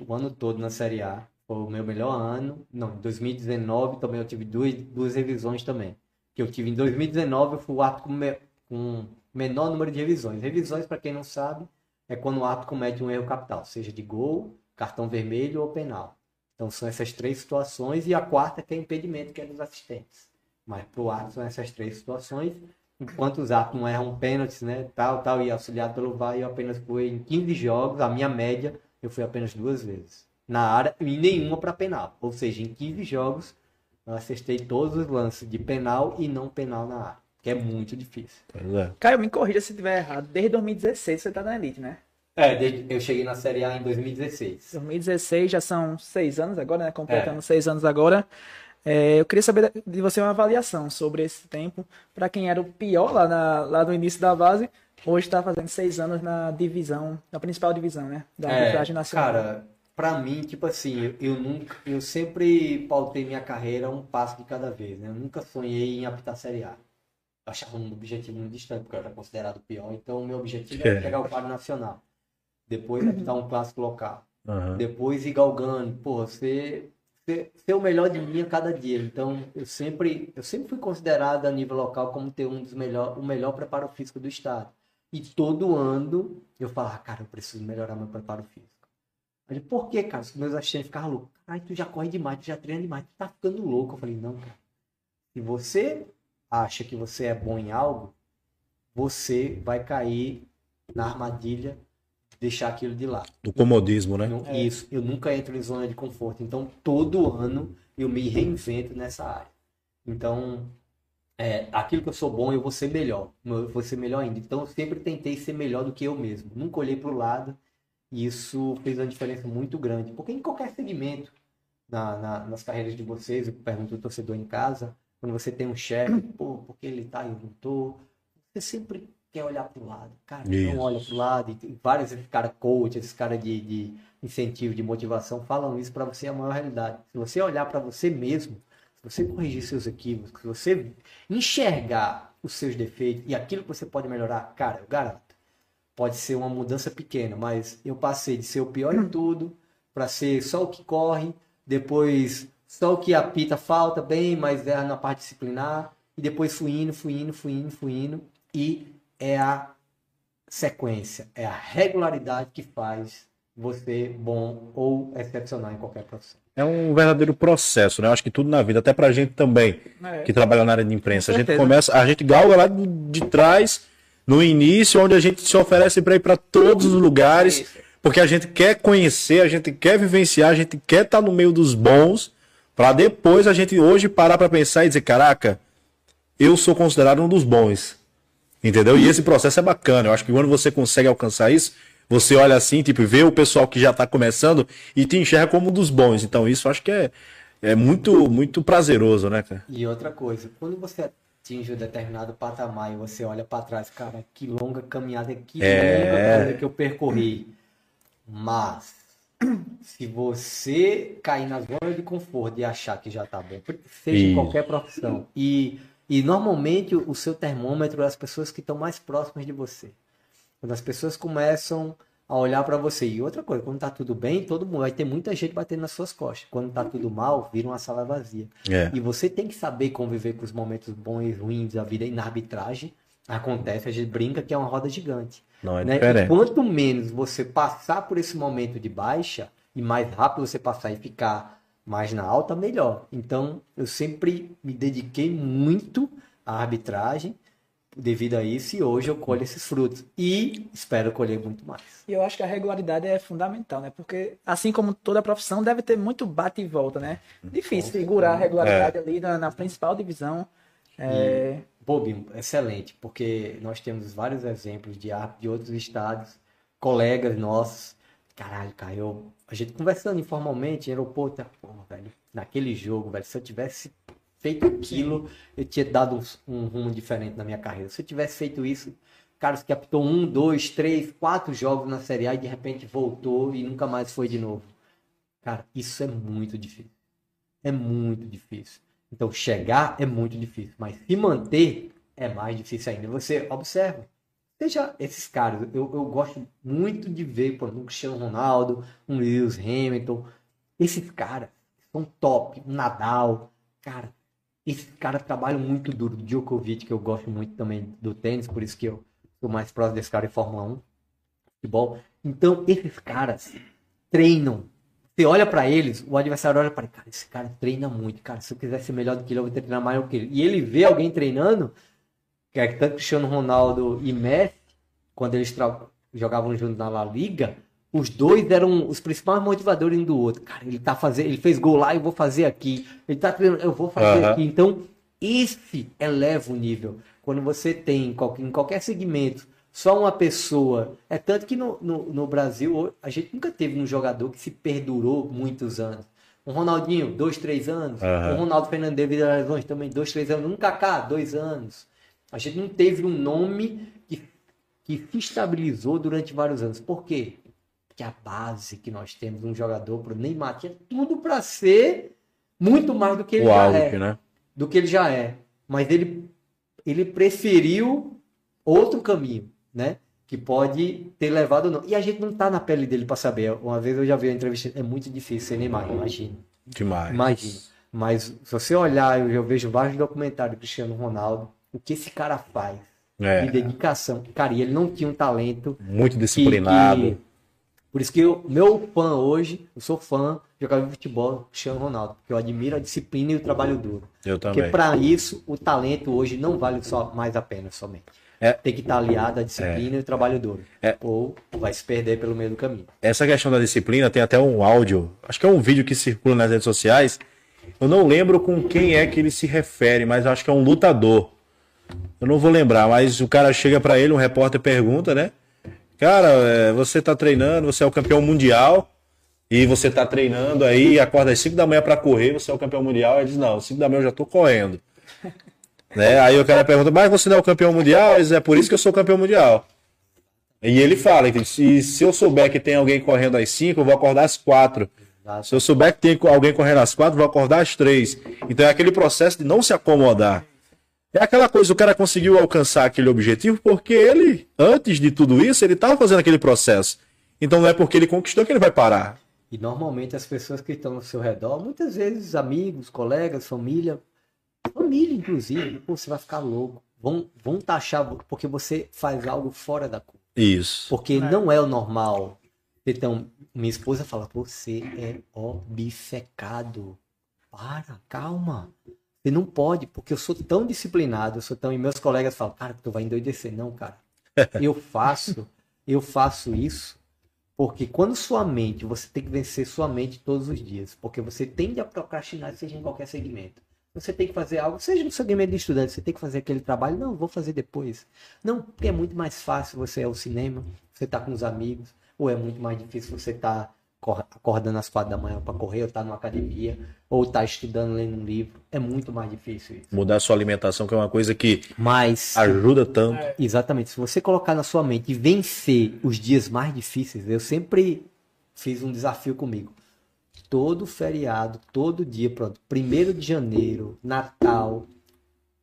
o ano todo na Série A. Foi o meu melhor ano. Não, em 2019 também eu tive duas, duas revisões também. Que eu tive em 2019, eu fui o árbitro com, me, com menor número de revisões. Revisões, para quem não sabe, é quando o árbitro comete um erro capital, seja de gol, cartão vermelho ou penal. Então são essas três situações e a quarta que é impedimento, que é dos assistentes. Mas para o árbitro são essas três situações. Enquanto os árbitros não erram pênaltis, né, tal, tal, e auxiliado pelo VAR, eu apenas fui em 15 jogos, a minha média, eu fui apenas duas vezes. Na área e nenhuma para penal. Ou seja, em 15 jogos, eu acertei todos os lances de penal e não penal na área. Que é muito difícil. Pois é. Caio, me corrija se estiver errado. Desde 2016 você tá na Elite, né? É, desde, eu cheguei na Série A em 2016. 2016 já são seis anos agora, né? Completando é. seis anos agora. É, eu queria saber de você uma avaliação sobre esse tempo. Para quem era o pior lá, na, lá no início da base, hoje está fazendo seis anos na divisão, na principal divisão, né? Da é, arbitragem nacional. Cara, para mim, tipo assim, eu, eu, nunca, eu sempre pautei minha carreira um passo de cada vez, né? Eu nunca sonhei em apitar Série A. Eu achava um objetivo muito distante, porque eu era considerado o pior. Então, o meu objetivo era pegar o quadro nacional. Depois apitar um clássico local. Uhum. Depois ir galgando. Pô, você ser, ser o melhor de mim a cada dia. Então, eu sempre, eu sempre fui considerado a nível local como ter um dos melhor, o melhor preparo físico do estado. E todo ano eu falava, cara, eu preciso melhorar meu preparo físico. Mas por que, cara? Os meus assistentes ficavam loucos. Ai, tu já corre demais, tu já treina demais, tu tá ficando louco. Eu falei, não, cara. Se você acha que você é bom em algo, você vai cair na armadilha deixar aquilo de lado. Do comodismo, né? É. Isso. Eu nunca entro em zona de conforto. Então, todo ano eu me reinvento nessa área. Então, é, aquilo que eu sou bom, eu vou ser melhor. Eu vou ser melhor ainda. Então, eu sempre tentei ser melhor do que eu mesmo. Nunca olhei para o lado. E isso fez uma diferença muito grande. Porque em qualquer segmento, na, na, nas carreiras de vocês, eu pergunto ao torcedor em casa, quando você tem um chefe, pô, porque ele tá e eu não tô, você sempre quer olhar para o lado. Cara, Isso. não olha para o lado. E vários esses caras coach, esses caras de, de incentivo, de motivação, falam isso para você é a maior realidade. Se você olhar para você mesmo, se você corrigir seus equívocos, se você enxergar os seus defeitos e aquilo que você pode melhorar, cara, eu garanto. Pode ser uma mudança pequena, mas eu passei de ser o pior em tudo para ser só o que corre, depois só o que apita falta bem, mas é na parte disciplinar, e depois fui indo, fui indo, fui indo, fui indo, e é a sequência, é a regularidade que faz você bom ou excepcional em qualquer profissão. É um verdadeiro processo, né? Eu acho que tudo na vida, até pra gente também, é. que trabalha na área de imprensa. A gente começa, a gente galga lá de, de trás, no início, onde a gente se oferece para ir para todos os lugares, porque a gente quer conhecer, a gente quer vivenciar, a gente quer estar tá no meio dos bons, para depois a gente hoje parar para pensar e dizer, caraca, eu sou considerado um dos bons. Entendeu? E esse processo é bacana. Eu acho que quando você consegue alcançar isso, você olha assim, tipo, vê o pessoal que já está começando e te enxerga como um dos bons. Então, isso acho que é, é muito, muito prazeroso, né, cara? E outra coisa, quando você atinge um determinado patamar e você olha para trás, cara, que longa caminhada, que é... longa coisa que eu percorri. Mas, se você cair na zona de conforto e achar que já tá bom, seja isso. em qualquer profissão, e, e normalmente o seu termômetro é as pessoas que estão mais próximas de você. Quando as pessoas começam a olhar para você. E outra coisa, quando tá tudo bem, todo mundo vai ter muita gente batendo nas suas costas. Quando tá tudo mal, vira uma sala vazia. É. E você tem que saber conviver com os momentos bons e ruins da vida. E na arbitragem acontece, a gente brinca que é uma roda gigante. Não é né? diferente. E quanto menos você passar por esse momento de baixa e mais rápido você passar e ficar mais na alta, melhor. Então, eu sempre me dediquei muito à arbitragem devido a isso e hoje eu colho esses frutos e espero colher muito mais. E eu acho que a regularidade é fundamental, né? Porque assim como toda profissão deve ter muito bate e volta, né? Difícil segurar a regularidade é. ali na, na, principal divisão. É... Bob, excelente, porque nós temos vários exemplos de de outros estados, colegas nossos. Caralho, caiu. A gente conversando informalmente em aeroporto, pô, velho, naquele jogo, velho, se eu tivesse feito aquilo, eu tinha dado um, um, rumo diferente na minha carreira. Se eu tivesse feito isso, cara, que captou um, dois, três, quatro jogos na Série A e de repente voltou e nunca mais foi de novo. Cara, isso é muito difícil. É muito difícil. Então, chegar é muito difícil, mas se manter é mais difícil ainda. Você observa. Seja esses caras, eu, eu gosto muito de ver, por exemplo, um Cristiano Ronaldo, um Lewis Hamilton. Esses caras são top. Um Nadal. Cara, esses caras trabalham muito duro. Djokovic, que eu gosto muito também do tênis, por isso que eu sou mais próximo desse cara em Fórmula 1, futebol. Então, esses caras treinam. Você olha para eles, o adversário olha para cara, esse cara treina muito, cara. Se eu quiser ser melhor do que ele, eu vou ter que treinar mais do que ele. E ele vê alguém treinando, que é tanto Cristiano Ronaldo e Messi, quando eles jogavam juntos na La Liga, os dois eram os principais motivadores um do outro. Cara, ele tá fazendo, ele fez gol lá, eu vou fazer aqui. Ele tá treinando, eu vou fazer uhum. aqui. Então, esse eleva o nível. Quando você tem em qualquer segmento só uma pessoa. É tanto que no, no, no Brasil a gente nunca teve um jogador que se perdurou muitos anos. Um Ronaldinho, dois, três anos. Uhum. Um Ronaldo Fernandes devido a lesões também, dois, três anos. Um Kaká, dois anos. A gente não teve um nome que, que se estabilizou durante vários anos. Por quê? que a base que nós temos, um jogador para o Neymar, tinha tudo para ser muito mais do que ele o já é. Né? Do que ele já é. Mas ele, ele preferiu outro caminho, né? Que pode ter levado ou não. E a gente não tá na pele dele para saber. Uma vez eu já vi a entrevista, é muito difícil ser Neymar, imagina. Demais. Imagina. Mas se você olhar, eu, eu vejo vários documentários do Cristiano Ronaldo, o que esse cara faz. É. De dedicação. Cara, e ele não tinha um talento. Muito disciplinado. Que, que por isso que o meu fã hoje, eu sou fã de jogar futebol Cristiano Ronaldo, porque eu admiro a disciplina e o trabalho duro. Eu também. Porque para isso, o talento hoje não vale só mais a pena somente. É. Tem que estar aliado à disciplina é. e o trabalho duro. É. Ou vai se perder pelo meio do caminho. Essa questão da disciplina tem até um áudio, acho que é um vídeo que circula nas redes sociais. Eu não lembro com quem é que ele se refere, mas acho que é um lutador. Eu não vou lembrar, mas o cara chega para ele, um repórter pergunta, né? Cara, é, você tá treinando, você é o campeão mundial e você tá treinando aí, acorda às 5 da manhã para correr, você é o campeão mundial. Ele diz: Não, 5 da manhã eu já tô correndo. [LAUGHS] né? Aí o cara pergunta: Mas você não é o campeão mundial? Ele diz: É por isso que eu sou campeão mundial. E ele fala: se, se eu souber que tem alguém correndo às 5, eu vou acordar às 4. Se eu souber que tem alguém correndo às 4, vou acordar às 3. Então é aquele processo de não se acomodar. É aquela coisa, o cara conseguiu alcançar aquele objetivo porque ele, antes de tudo isso, ele estava fazendo aquele processo. Então não é porque ele conquistou que ele vai parar. E normalmente as pessoas que estão ao seu redor, muitas vezes amigos, colegas, família, família inclusive, pô, você vai ficar louco. Vão, vão taxar porque você faz algo fora da curva. Isso. Porque não é o normal. Então, minha esposa fala, você é obcecado. Para, calma. Você não pode, porque eu sou tão disciplinado, eu sou tão. E meus colegas falam, cara, tu vai endoidecer. Não, cara. Eu faço, eu faço isso porque quando sua mente, você tem que vencer sua mente todos os dias, porque você tende a procrastinar, seja em qualquer segmento. Você tem que fazer algo, seja no segmento de estudante, você tem que fazer aquele trabalho, não, vou fazer depois. Não, porque é muito mais fácil você ir ao cinema, você tá com os amigos, ou é muito mais difícil você tá acordando às quatro da manhã para correr, ou tá numa academia, ou tá estudando, lendo um livro. É muito mais difícil isso. Mudar a sua alimentação, que é uma coisa que Mas, ajuda tanto. exatamente, se você colocar na sua mente e vencer os dias mais difíceis, eu sempre fiz um desafio comigo. Todo feriado, todo dia, pronto, primeiro de janeiro, Natal,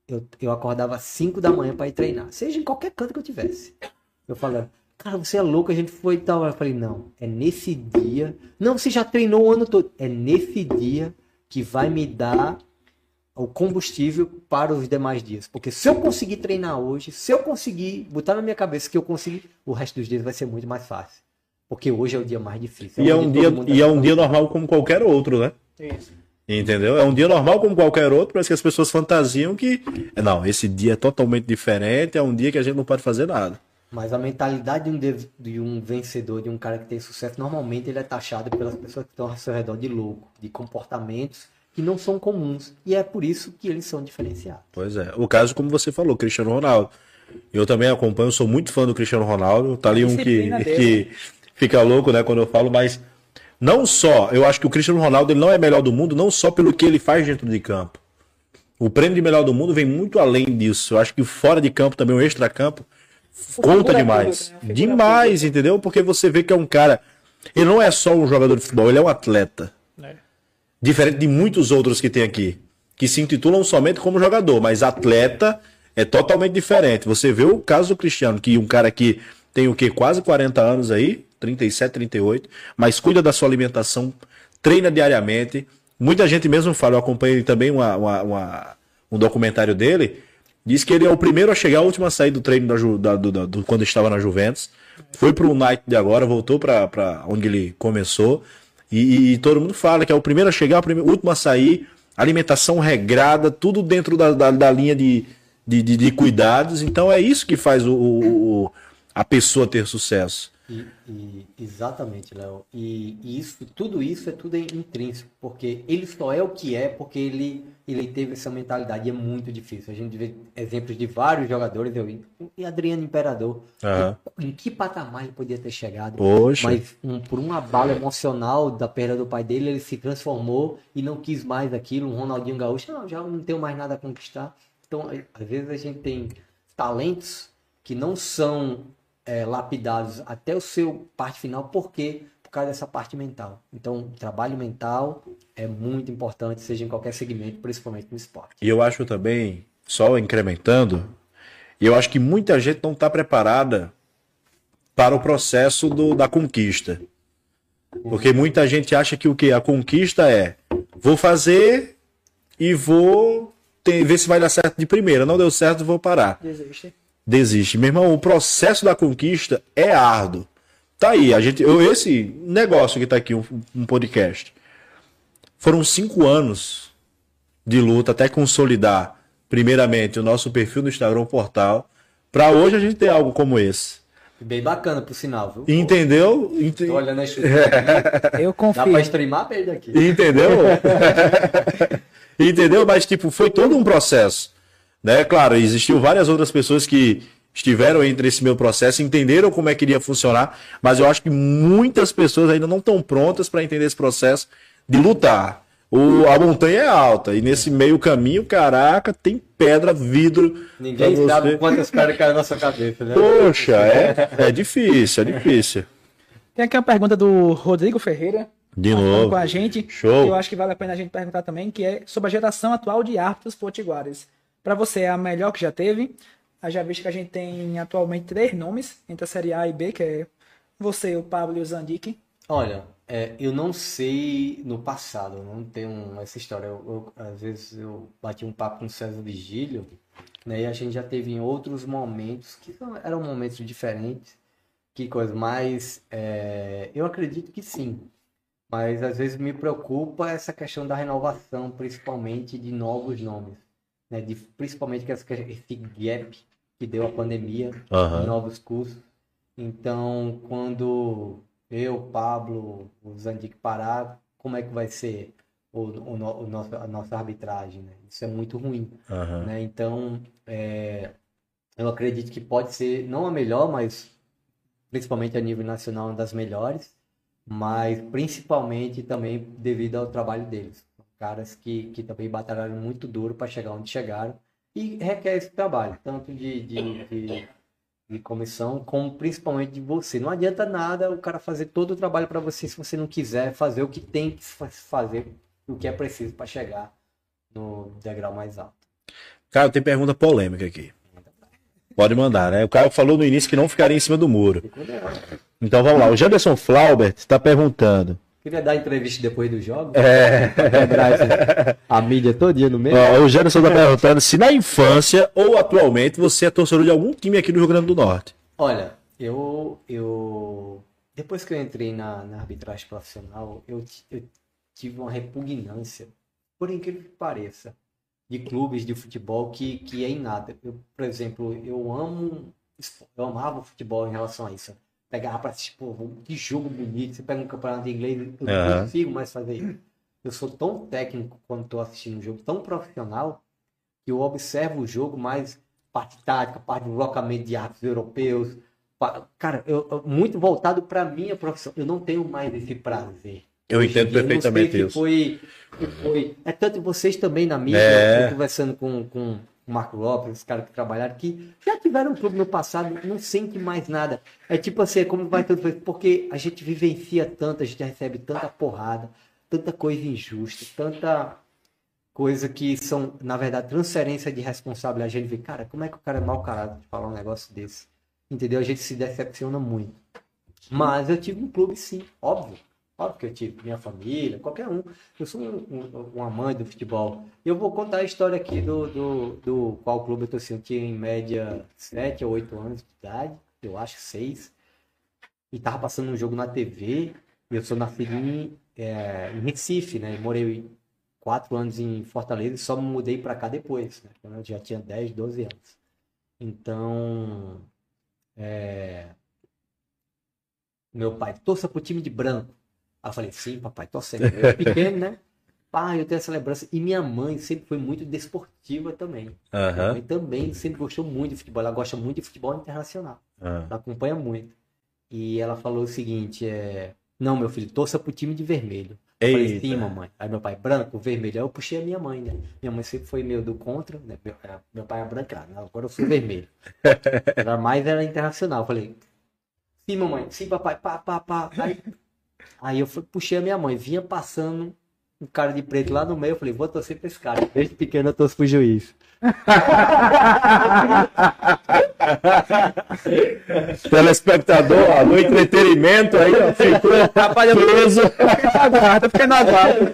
eu, eu acordava às 5 da manhã para ir treinar, seja em qualquer canto que eu tivesse. Eu falava, cara, você é louco, a gente foi e tal. Eu falei, não, é nesse dia. Não, você já treinou o ano todo. É nesse dia que vai me dar o combustível para os demais dias. Porque se eu conseguir treinar hoje, se eu conseguir botar na minha cabeça que eu consegui, o resto dos dias vai ser muito mais fácil. Porque hoje é o dia mais difícil. E é onde um todo dia, e é um dia normal como qualquer outro, né? Isso. Entendeu? É um dia normal como qualquer outro, parece que as pessoas fantasiam que. Não, esse dia é totalmente diferente, é um dia que a gente não pode fazer nada. Mas a mentalidade de um, de, de um vencedor, de um cara que tem sucesso, normalmente ele é taxado pelas pessoas que estão ao seu redor de louco, de comportamentos que não são comuns. E é por isso que eles são diferenciados. Pois é. O caso, como você falou, Cristiano Ronaldo. Eu também acompanho, sou muito fã do Cristiano Ronaldo. Tá ali um que, dele. que fica louco, né, quando eu falo, mas não só, eu acho que o Cristiano Ronaldo ele não é melhor do mundo, não só pelo que ele faz dentro de campo. O prêmio de melhor do mundo vem muito além disso. Eu acho que fora de campo também, o extra-campo, conta demais. né? Figura Demais, entendeu? Porque você vê que é um cara. Ele não é só um jogador de futebol, ele é um atleta. É. Diferente de muitos outros que tem aqui, que se intitulam somente como jogador, mas atleta é totalmente diferente. Você vê o caso do Cristiano, que um cara que tem o quê? Quase 40 anos aí, 37, 38, mas cuida da sua alimentação, treina diariamente. Muita gente mesmo fala, eu acompanhei também uma- uma- uma- um documentário dele, diz que ele é o primeiro a chegar, a última a sair do treino da da- do, da- do- quando estava na Juventus. Foi pro United de agora, voltou para onde ele começou. E, e todo mundo fala que é o primeiro a chegar, o, o último a sair, alimentação regrada, tudo dentro da, da, da linha de, de, de- de cuidados. Então é isso que faz o, o- o- a pessoa ter sucesso. E, e- exatamente, Léo. E, e isso, tudo isso é tudo intrínseco, porque ele só é o que é porque ele, ele teve essa mentalidade. E é muito difícil. A gente vê exemplos de vários jogadores, eu vi, e Adriano Imperador. Aham. Em, em que patamar ele podia ter chegado? Poxa. Mas um, por um abalo emocional da perda do pai dele, ele se transformou e não quis mais aquilo. Um Ronaldinho Gaúcho, não, já não tenho mais nada a conquistar. Então, às vezes a gente tem talentos que não são é, lapidados até o seu parte final, por quê? Por causa dessa parte mental. Então, o trabalho mental é muito importante, seja em qualquer segmento, principalmente no esporte. E eu acho também, só incrementando, eu acho que muita gente não está preparada para o processo do- da conquista. Porque muita gente acha que o que? A conquista é vou fazer e vou ter- ver se vai dar certo de primeira. Não deu certo, vou parar. Desiste. Desiste. Meu irmão, o processo da conquista é árduo. Tá aí, a gente, eu, esse negócio que tá aqui, um, um podcast. Foram cinco anos de luta até consolidar, primeiramente, o nosso perfil no Instagram, o portal, para hoje a gente ter algo como esse. Bem bacana, por sinal, viu? Entendeu? Ente- Tô olhando a estrutura [LAUGHS] aqui. Eu Dá confio. pra streamar pra ele daqui. Entendeu? [LAUGHS] Entendeu? Mas, tipo, foi todo um processo. Né? Claro, existiu várias outras pessoas que estiveram entre esse meu processo, entenderam como é que iria funcionar, mas eu acho que muitas pessoas ainda não estão prontas para entender esse processo de lutar. O, a montanha é alta e nesse meio caminho, caraca, tem pedra, vidro. Ninguém sabe quantas pedras caem na nossa cabeça, né? Poxa, é, é difícil, é difícil. Tem aqui uma pergunta do Rodrigo Ferreira. De falando novo. Com a gente. Show. que Eu acho que vale a pena a gente perguntar também, que é sobre a geração atual de árbitros potiguares. Para você, é a melhor que já teve? Já visto que a gente tem atualmente três nomes entre a Série A e B, que é você, o Pablo e o Zandique. Olha, É, eu não sei no passado, não tenho essa história. Eu, eu, às vezes eu bati um papo com o César Vigílio, né? E a gente já teve em outros momentos que eram momentos diferentes, que coisa. Mas é, eu acredito que sim. Mas às vezes me preocupa essa questão da renovação, principalmente de novos nomes, né? De, principalmente esse gap que deu a pandemia, de novos cursos. Então, quando eu, Pablo, o Zandic parar, como é que vai ser o, o, o nosso, a nossa arbitragem, né? Isso é muito ruim, Aham. né? Então, é, eu acredito que pode ser, não a melhor, mas principalmente a nível nacional, uma das melhores, mas principalmente também devido ao trabalho deles. Caras que, que também batalharam muito duro para chegar onde chegaram e requer esse trabalho, tanto de, de, de, de comissão, como principalmente de você. Não adianta nada o cara fazer todo o trabalho para você se você não quiser fazer o que tem que fa- fazer, o que é preciso para chegar no degrau mais alto. Caio, tem pergunta polêmica aqui. Pode mandar, né? O Caio falou no início que não ficaria em cima do muro. Então vamos lá. O Janderson Flaubert está perguntando. Queria dar entrevista depois do jogo. É. A mídia todinha no meio. Ó, o Janderson está perguntando se na infância ou atualmente você é torcedor de algum time aqui do Rio Grande do Norte. Olha, eu, eu depois que eu entrei na, na arbitragem profissional, eu, eu tive uma repugnância, por incrível que pareça, de clubes de futebol que, que é inata. Eu, por exemplo, eu amo, eu amava o futebol em relação a isso. Pegava pra assistir, pô, que jogo bonito. Você pega um campeonato inglês, eu não Aham. consigo mais fazer isso. Eu sou tão técnico quando estou assistindo um jogo, tão profissional, que eu observo o jogo mais parte tática, parte de deslocamento de árbitros europeus. Cara, eu, eu- muito voltado para minha profissão. Eu não tenho mais esse prazer. Eu entendo eu perfeitamente isso. Foi, foi, é tanto vocês também na mídia, É. conversando com, com o Marco Lopes, os caras que trabalharam, que já tiveram um clube no passado, não sente mais nada. É tipo assim, é como vai tudo, porque a gente vivencia tanto, a gente recebe tanta porrada, tanta coisa injusta, tanta coisa que são, na verdade, transferência de responsabilidade. A gente vê, cara, como é que o cara é mau caráter de falar um negócio desse? Entendeu? A gente se decepciona muito. Mas eu tive um clube, sim, óbvio. Óbvio que eu tive, minha família, qualquer um. Eu sou um, um, do futebol. Eu vou contar a história aqui do, do, do qual clube eu torci. Eu tinha em média 7 ou 8 anos de idade, eu acho 6. E tava passando um jogo na TV. Eu sou nascido em, é, em Recife, né? Morei quatro anos em Fortaleza e só me mudei pra cá depois, né? Quando eu já tinha 10, 12 anos. Então, é, meu pai, torça pro time de branco. Aí eu falei, sim, papai, torcendo. Eu era pequeno, né? Pai, eu tenho essa lembrança. E minha mãe sempre foi muito desportiva também. Minha Aham. mãe também sempre gostou muito de futebol. Ela gosta muito de futebol internacional. Ah. Ela acompanha muito. E ela falou o seguinte, é... Não, meu filho, torça pro time de vermelho. Eu falei, sim, mamãe. Aí meu pai, branco, vermelho. Aí eu puxei a minha mãe, né? Minha mãe sempre foi meio do contra, né? Meu, meu pai é brancado, né? agora eu sou vermelho. [LAUGHS] Era mais era internacional. Eu falei, sim, mamãe, sim, papai, pá, pá, pá. Aí, aí eu fui- puxei a minha mãe, vinha passando um cara de preto lá no meio, eu falei, vou torcer pra esse cara. Desde pequeno eu torço pro juiz. [LAUGHS] Telespectador, ó, no entretenimento aí, ó, ficou [LAUGHS] preso. [LAUGHS] Aguarda, fica na guarda.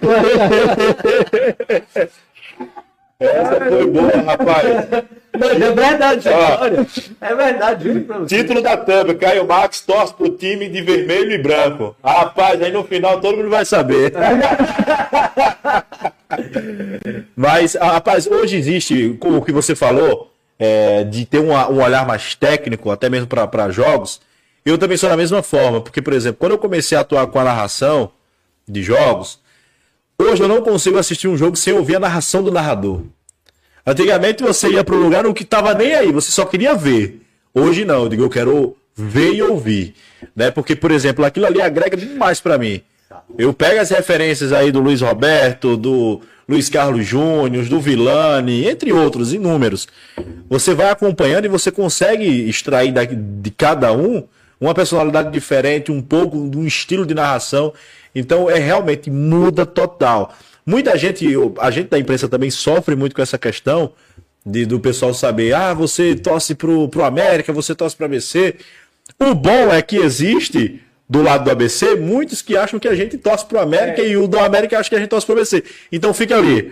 Essa foi boa, rapaz. É verdade, olha. É verdade, juro pra você. Título da thumb, Caio Max torce pro time de vermelho e branco. Rapaz, aí no final todo mundo vai saber. [LAUGHS] Mas, ah, rapaz, hoje existe, como o que você falou, é, de ter um, um olhar mais técnico, até mesmo para jogos. Eu também sou da mesma forma, porque, por exemplo, quando eu comecei a atuar com a narração de jogos, hoje eu não consigo assistir um jogo sem ouvir a narração do narrador. Antigamente você ia para um lugar no que tava nem aí, você só queria ver. Hoje não, eu digo, eu quero ver e ouvir, né? Porque, por exemplo, aquilo ali agrega demais para mim. Eu pego as referências aí do Luiz Roberto, do Luiz Carlos Júnior, do Vilani, entre outros, inúmeros. Você vai acompanhando e você consegue extrair de cada um uma personalidade diferente, um pouco de um estilo de narração. Então, é realmente muda total. Muita gente, a gente da imprensa também sofre muito com essa questão de, do pessoal saber, ah, você torce pro, pro América, você torce pro ABC. O bom é que existe do lado do ABC, muitos que acham que a gente torce pro América É. e o do América acha que a gente torce pro ABC. Então fica ali,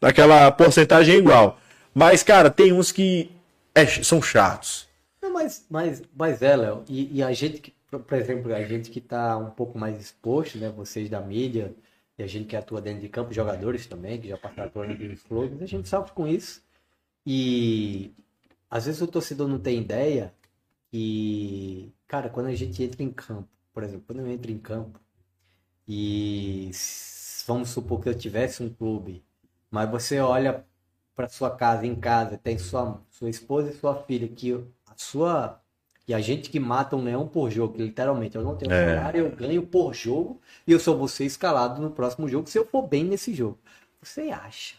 naquela porcentagem igual. Mas, cara, tem uns que é- são chatos. Não, mas, mas, mas é, Léo, e, e a gente que, por por exemplo, a gente que tá um pouco mais exposto, né, vocês da mídia, e a gente que atua dentro de campo, jogadores também, que já passaram por aqueles [CLEARS THROAT] clubes, a gente sofre com isso. E às vezes o torcedor não tem ideia que, cara, quando a gente entra em campo, por exemplo, quando eu entro em campo e vamos supor que eu tivesse um clube, mas você olha para sua casa em casa, tem sua, sua esposa e sua filha, que a sua e a gente que mata um leão por jogo, literalmente eu não tenho É. salário, eu ganho por jogo e eu só vou ser escalado no próximo jogo se eu for bem nesse jogo. Você acha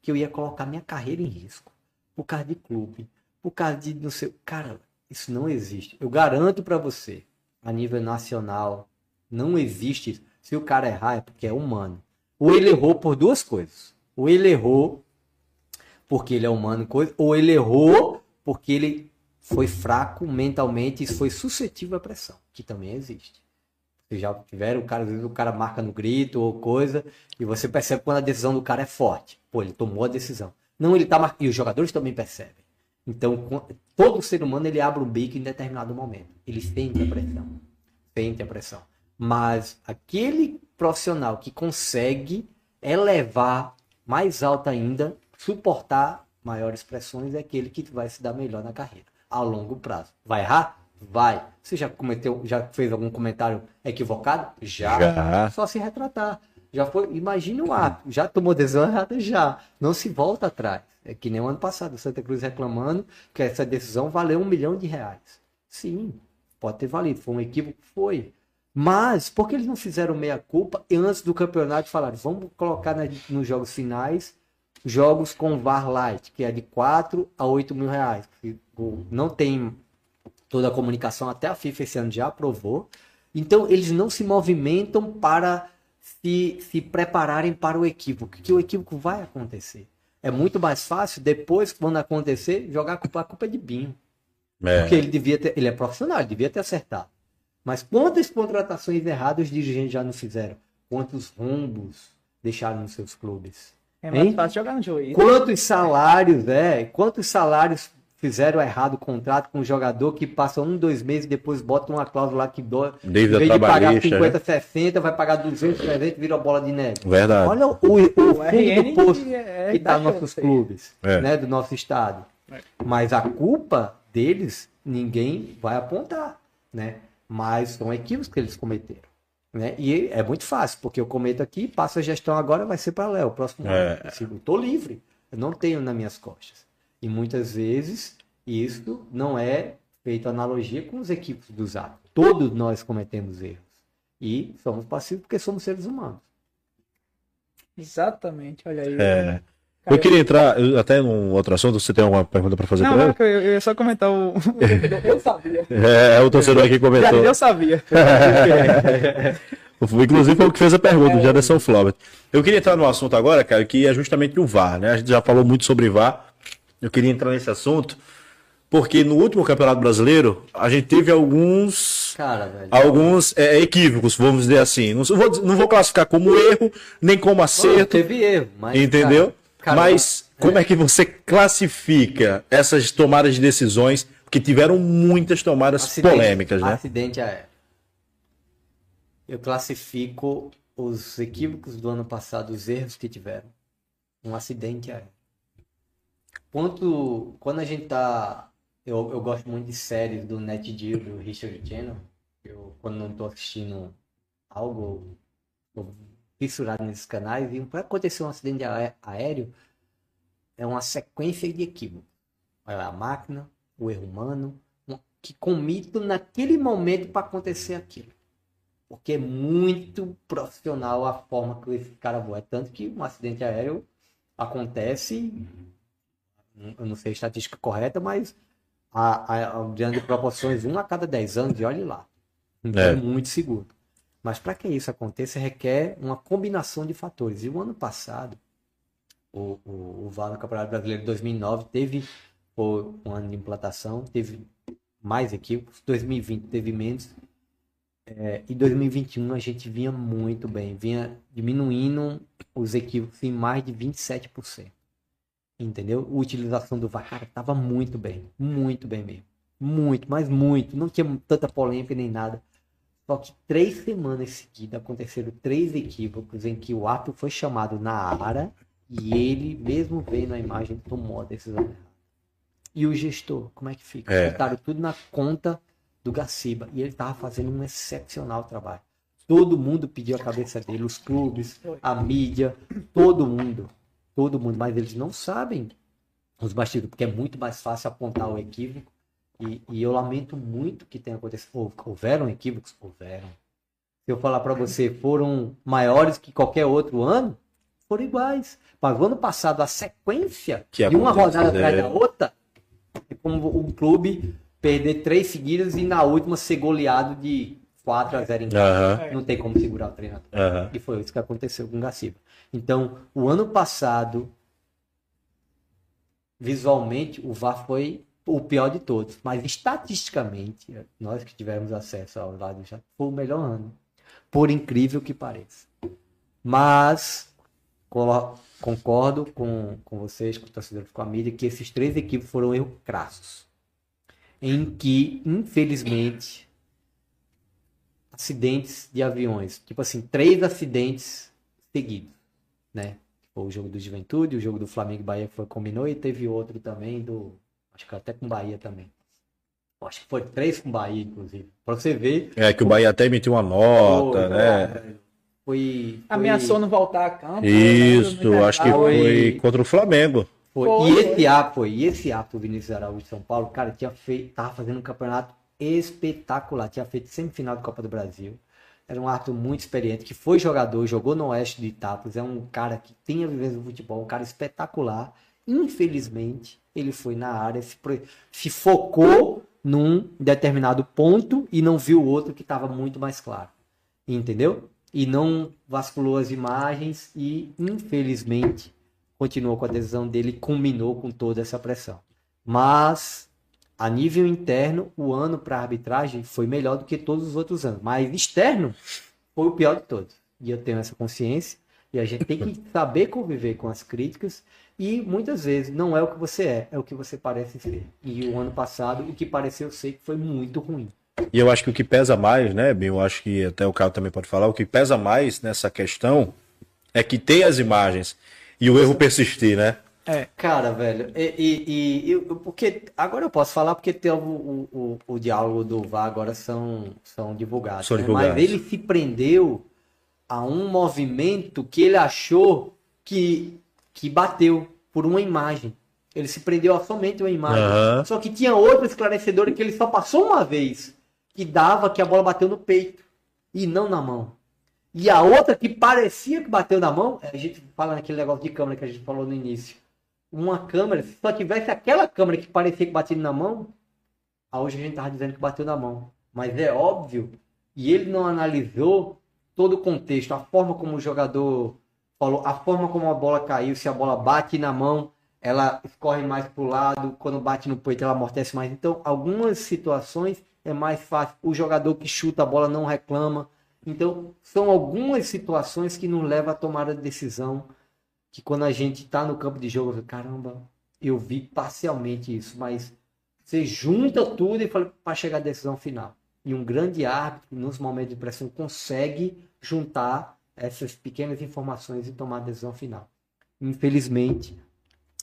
que eu ia colocar minha carreira em risco por causa de clube, por causa de não sei, cara, isso não existe. Eu garanto para você, a nível nacional, não existe isso. Se o cara errar é porque é humano. Ou ele errou por duas coisas. Ou ele errou porque ele é humano, coisa, ou ele errou porque ele foi fraco mentalmente e foi suscetível à pressão, que também existe. Vocês já tiveram, o cara, às vezes o cara marca no grito ou coisa, e você percebe quando a decisão do cara é forte. Pô, ele tomou a decisão. Não, ele tá marcando. E os jogadores também percebem. Então, todo ser humano ele abre o bico em determinado momento. Ele sente a pressão. Sente a pressão. Mas aquele profissional que consegue elevar mais alto ainda, suportar maiores pressões, é aquele que vai se dar melhor na carreira, a longo prazo. Vai errar? Vai. Você já cometeu, já fez algum comentário equivocado? Já. Já. Só se retratar. Já foi, imagine o ato, já tomou decisão errada já. Não se volta atrás. É que nem o ano passado, Santa Cruz reclamando que essa decisão valeu um milhão de reais. Sim, pode ter valido. Foi um equívoco? Foi. Mas, por que eles não fizeram meia-culpa e antes do campeonato falaram, vamos colocar na- nos jogos finais jogos com VAR Light, que é de 4 a 8 mil reais. Não tem toda a comunicação, até a FIFA esse ano já aprovou. Então, eles não se movimentam para se, se prepararem para o equívoco, que o equívoco vai acontecer. É muito mais fácil, depois, quando acontecer, jogar a culpa, a culpa é de Binho. É. Porque ele devia ter, ele é profissional, ele devia ter acertado. Mas quantas contratações erradas os dirigentes já não fizeram? Quantos rombos deixaram nos seus clubes? É mais Hein? fácil jogar no juiz. Quantos salários, é? Quantos salários fizeram errado o contrato com um jogador que passa um, dois meses e depois bota uma cláusula lá que dói. Em Dívida vez de pagar trabalhista, 50, 60, vai pagar 200, 300, vira bola de neve. Verdade. Olha o, o, o fundo do poço é- é que está nos nossos clubes, É. né, do nosso estado. Mas a culpa deles, ninguém vai apontar, né? Mas são equívocos que eles cometeram. Né? E é muito fácil, porque eu cometo aqui, passo a gestão agora, vai ser para Léo, próximo É. ano. Eu tô livre, eu não tenho nas minhas costas. E muitas vezes isso não é feito analogia com os equipes dos atos. Todos nós cometemos erros. E somos passivos porque somos seres humanos. Exatamente, olha aí. É. Cara, Eu queria entrar eu- até num outro assunto. Você tem alguma pergunta para fazer Não, pra não, eu, eu ia só comentar o. [LAUGHS] eu sabia. É, é o torcedor aqui que Já comentou. eu sabia. [LAUGHS] Inclusive foi o que fez a pergunta, o Jaderson Flaubert. Eu queria entrar no assunto agora, cara, que é justamente o VAR, né? A gente já falou muito sobre VAR. Eu queria entrar nesse assunto, porque no último Campeonato Brasileiro, a gente teve alguns Cara, velho. alguns é, equívocos, vamos dizer assim. Não vou, não vou classificar como erro, nem como Não, acerto, teve erro, mas. entendeu? cara, Mas como é que você classifica essas tomadas de decisões? Porque tiveram muitas tomadas Acidente- polêmicas, né? Acidente aéreo. Eu classifico os equívocos do ano passado, os erros que tiveram. Um acidente aéreo. Quanto, quando a gente tá. Eu, eu gosto muito de séries do Net Geo, do Richard Channel. Eu, quando não tô assistindo algo, tô fissurado nesses canais. E para acontecer um acidente aé- aéreo, é uma sequência de equívocos. Olha lá, a máquina, o erro humano, um- que comitam naquele momento para acontecer aquilo. Porque é muito profissional a forma que esse cara voa. É tanto que um acidente aéreo acontece, eu não sei a estatística correta, mas a, a, a, de proporções, um a cada 10 anos, e olhe lá. É. é, muito seguro. Mas para que isso aconteça, requer uma combinação de fatores. E o ano passado, o, o, o VAR no Campeonato Brasileiro de 2009 teve um ano de implantação, teve mais equipes, 2020 teve menos. É, em 2021 a gente vinha muito bem, vinha diminuindo os equívocos em mais de 27%. Entendeu? A utilização do VAR, cara, tava muito bem, muito bem mesmo. Muito, mas muito. Não tinha tanta polêmica nem nada. Só que três semanas seguidas aconteceram três equívocos em que o árbitro foi chamado na área e ele, mesmo vendo a imagem, tomou a decisão errada. E o gestor, como é que fica? É. Botaram tudo na conta do Gaciba. E ele estava fazendo um excepcional trabalho. Todo mundo pediu a cabeça dele, os clubes, a mídia, todo mundo. Todo mundo. Mas eles não sabem os bastidores, porque é muito mais fácil apontar o equívoco. E, e eu lamento muito que tenha acontecido. Houve- Houveram equívocos? Houveram. Se eu falar para você, foram maiores que qualquer outro ano? Foram iguais. Mas o ano passado, a sequência Que de uma rodada atrás da outra, é como um clube perder três seguidas e na última ser goleado de 4 a 0 em casa. Aham, Não tem como segurar o treinador. aham. E foi isso que aconteceu com o Gaciba. Então, o ano passado, visualmente, o VAR foi o pior de todos. Mas estatisticamente, nós que tivemos acesso ao lado já foi o melhor ano. Por incrível que pareça. Mas concordo com, com vocês, com o torcedor com a mídia, que esses três equipes foram erros crassos. Em que, infelizmente, acidentes de aviões. Tipo assim, três acidentes seguidos, né? Foi o jogo do Juventude, o jogo do Flamengo e Bahia que foi combinou e teve outro também do, acho que até com Bahia também. Acho que foi três com Bahia inclusive. Pra você ver. É que o Bahia até emitiu uma nota, Pô, né? velho, Foi, foi Ameaçou não voltar a campo. né? Isso, No acho que foi contra o Flamengo. Foi. Foi, E foi. esse ato, foi. E esse ato do Vinícius Araújo de São Paulo, cara, tinha feito, tava fazendo um campeonato espetacular. Tinha feito semifinal da Copa do Brasil. Era um ato muito experiente, que foi jogador, jogou no Oeste de Itápolis. É um cara que tem a vivência do futebol, um cara espetacular. Infelizmente, ele foi na área, se, se focou num determinado ponto e não viu o outro que estava muito mais claro. Entendeu? E não vasculou as imagens e, infelizmente, continuou com a decisão dele e culminou com toda essa pressão. Mas, a nível interno, o ano para arbitragem foi melhor do que todos os outros anos. Mas externo, foi o pior de todos. E eu tenho essa consciência. E a gente tem que saber conviver com as críticas. E muitas vezes não é o que você é, é o que você parece ser. E o ano passado, o que pareceu ser que foi muito ruim. E eu acho que o que pesa mais, né, Bim? Eu acho que até o Carlos também pode falar. O que pesa mais nessa questão é que tem as imagens e o erro persistir, né? Cara, velho, e, e- e- eu- porque agora eu posso falar porque tem o, o, o, o diálogo do VAR agora são, são divulgados. São né? divulgados. Mas ele se prendeu a um movimento que ele achou que, que bateu por uma imagem. Ele se prendeu a somente uma imagem. Aham. Só que tinha outra esclarecedora que ele só passou uma vez, que dava que a bola bateu no peito e não na mão. E a outra que parecia que bateu na mão, a gente fala naquele negócio de câmera que a gente falou no início. Uma câmera, se só tivesse aquela câmera que parecia que batia na mão, a hoje a gente tava dizendo que bateu na mão. Mas é óbvio, e ele não analisou todo o contexto, a forma como o jogador falou, a forma como a bola caiu, se a bola bate na mão, ela escorre mais para o lado, quando bate no peito ela amortece mais. Então, algumas situações é mais fácil. O jogador que chuta a bola não reclama. Então, são algumas situações que nos levam a tomar a decisão que quando a gente está no campo de jogo, eu falo, caramba, eu vi parcialmente isso, mas você junta tudo e fala para chegar à decisão final. E um grande árbitro, nos momentos de pressão, consegue juntar essas pequenas informações e tomar a decisão final. Infelizmente,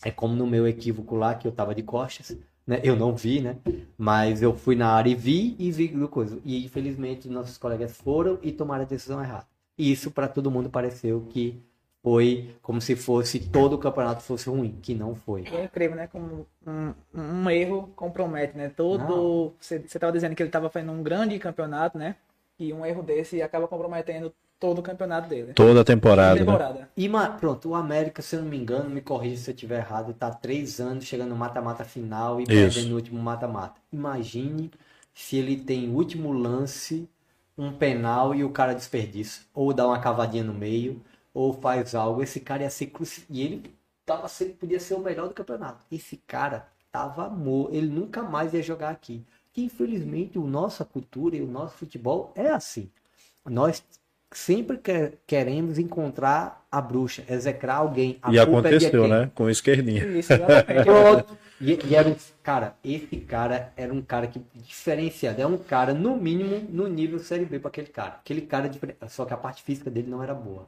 é como no meu equívoco lá, que eu estava de costas, né? Eu não vi, né? Mas eu fui na área e vi e vi do coisa. E infelizmente nossos colegas foram e tomaram a decisão errada. E isso para todo mundo pareceu que foi como se fosse todo o campeonato fosse ruim, que não foi. É incrível, né? Como um, um erro compromete, né? Todo. Você estava dizendo que ele estava fazendo um grande campeonato, né? E um erro desse acaba comprometendo todo o campeonato dele. Toda a temporada, né? temporada. E ma- pronto, o América, se eu não me engano, me corrija se eu estiver errado, tá três anos chegando no mata-mata final e perdendo no último mata-mata. Imagine se ele tem último lance, um penal e o cara desperdiça. Ou dá uma cavadinha no meio, ou faz algo. Esse cara ia ser cruci... E ele tava sendo, podia ser o melhor do campeonato. Esse cara tava morto. Ele nunca mais ia jogar aqui. que infelizmente o nossa cultura e o nosso futebol é assim. Nós sempre quer, queremos encontrar a bruxa, execrar alguém. A e aconteceu, é né? Com o esquerdinha. Isso, [LAUGHS] e, e, era um cara, esse cara era um cara que diferenciado. É um cara, no mínimo, no nível Série B para aquele cara. Aquele cara, só que a parte física dele não era boa.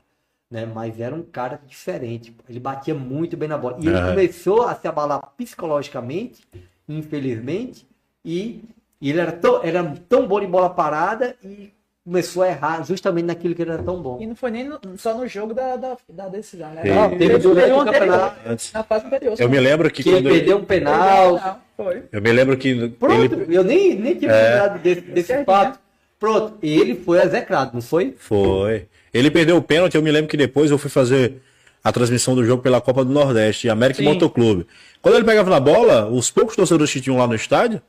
Né? Mas era um cara diferente. Ele batia muito bem na bola. E ele começou a se abalar psicologicamente, infelizmente, e, e ele era tão, era tão bom de bola parada e começou a errar justamente naquilo que ele era tão bom. E não foi nem no, só no jogo da, da, da decisão, né? Não, teve durante o campeonato. Na fase anterior. Eu me lembro que, que ele perdeu um penal. Foi. Eu me lembro que. Pronto, ele... eu nem, nem tinha é... lembrado desse, desse fato. Pronto, ele foi execrado, não foi? Foi. Ele perdeu o pênalti, eu me lembro que depois eu fui fazer a transmissão do jogo pela Copa do Nordeste, América Sim. Motoclube. Quando ele pegava na bola, os poucos torcedores que tinham lá no estádio,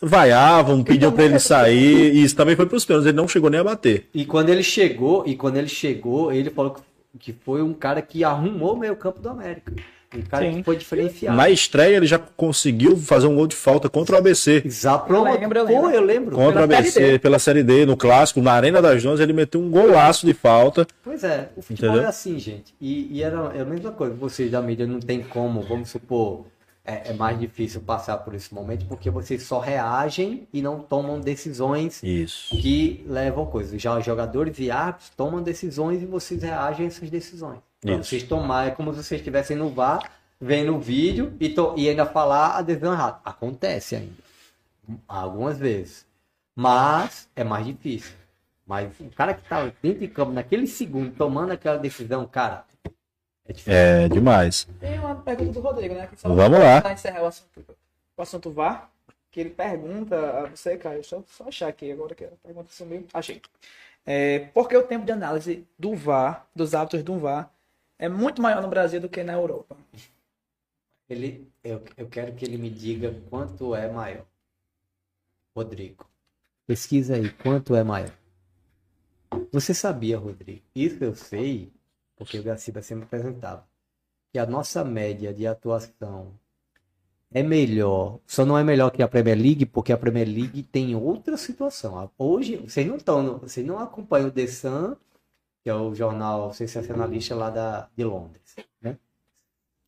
vaiavam, pediam para ele sair, e isso também foi para os pênaltis, ele não chegou nem a bater. E quando ele chegou, e quando ele chegou, ele falou que foi um cara que arrumou o meio-campo do América. Um cara Sim. que foi diferenciado. Na estreia ele já conseguiu fazer um gol de falta contra o ABC. Exato. Eu lembro, eu lembro. Pô, eu lembro. Contra o ABC, série pela Série D, no clássico, na Arena das Donas, ele meteu um golaço de falta. Pois é, o futebol Entendeu? é assim, gente. E, e era é a mesma coisa, vocês da mídia não tem como, vamos supor, é, é, mais difícil passar por esse momento porque vocês só reagem e não tomam decisões Isso. que levam coisas. Já os jogadores e árbitros tomam decisões e vocês reagem a essas decisões. Então, vocês tomar, é como se vocês estivessem no VAR, vendo o vídeo e, to, e ainda falar a decisão errada. Acontece ainda. Algumas vezes. Mas é mais difícil. Mas o cara que tá dentro de campo naquele segundo tomando aquela decisão, cara, é, é demais. Tem uma pergunta do Rodrigo, né? Vamos lá. Para encerrar o assunto, o assunto VAR, que ele pergunta a você, cara, deixa eu só achar aqui agora que a pergunta sumiu. Achei. É, por que o tempo de análise do VAR, dos hábitos do VAR, é muito maior no Brasil do que na Europa? Ele, eu, eu quero que ele me diga quanto é maior. Rodrigo. Pesquisa aí, quanto é maior. Você sabia, Rodrigo? Isso eu sei porque o Gaciba sempre apresentava, que a nossa média de atuação é melhor, só não é melhor que a Premier League, porque a Premier League tem outra situação. Hoje, vocês não estão, vocês não acompanham o The Sun, que é o jornal sensacionalista lá da, de Londres, né?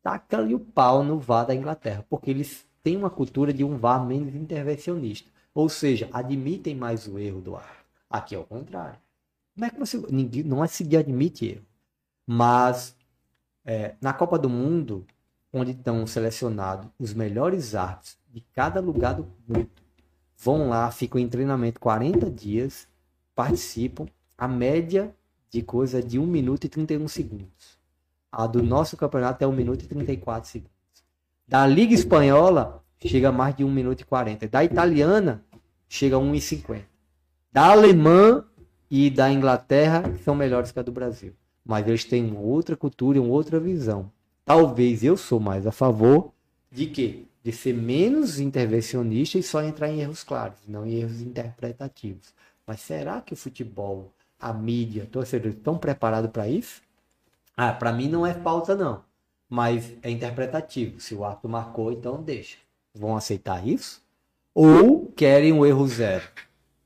Taca-lhe o pau no VAR da Inglaterra, porque eles têm uma cultura de um VAR menos intervencionista. Ou seja, admitem mais o erro do ar. Aqui é o contrário. Como é que você. Ninguém, não é se admite erro. Mas é, na Copa do Mundo, onde estão selecionados os melhores árbitros de cada lugar do mundo, vão lá, ficam em treinamento 40 dias, participam, a média de coisa é de 1 minuto e 31 segundos. A do nosso campeonato é 1 minuto e 34 segundos. Da Liga Espanhola, chega a mais de 1 minuto e 40. Da Italiana, chega a 1 e 50. Da Alemã e da Inglaterra, são melhores que a do Brasil mas eles têm outra cultura e uma outra visão. Talvez eu sou mais a favor de quê? De ser menos intervencionista e só entrar em erros claros, não em erros interpretativos. Mas será que o futebol, a mídia, torcedores estão preparados para isso? Ah, para mim não é falta não, mas é interpretativo. Se o árbitro marcou, então deixa. Vão aceitar isso? Ou querem o erro zero,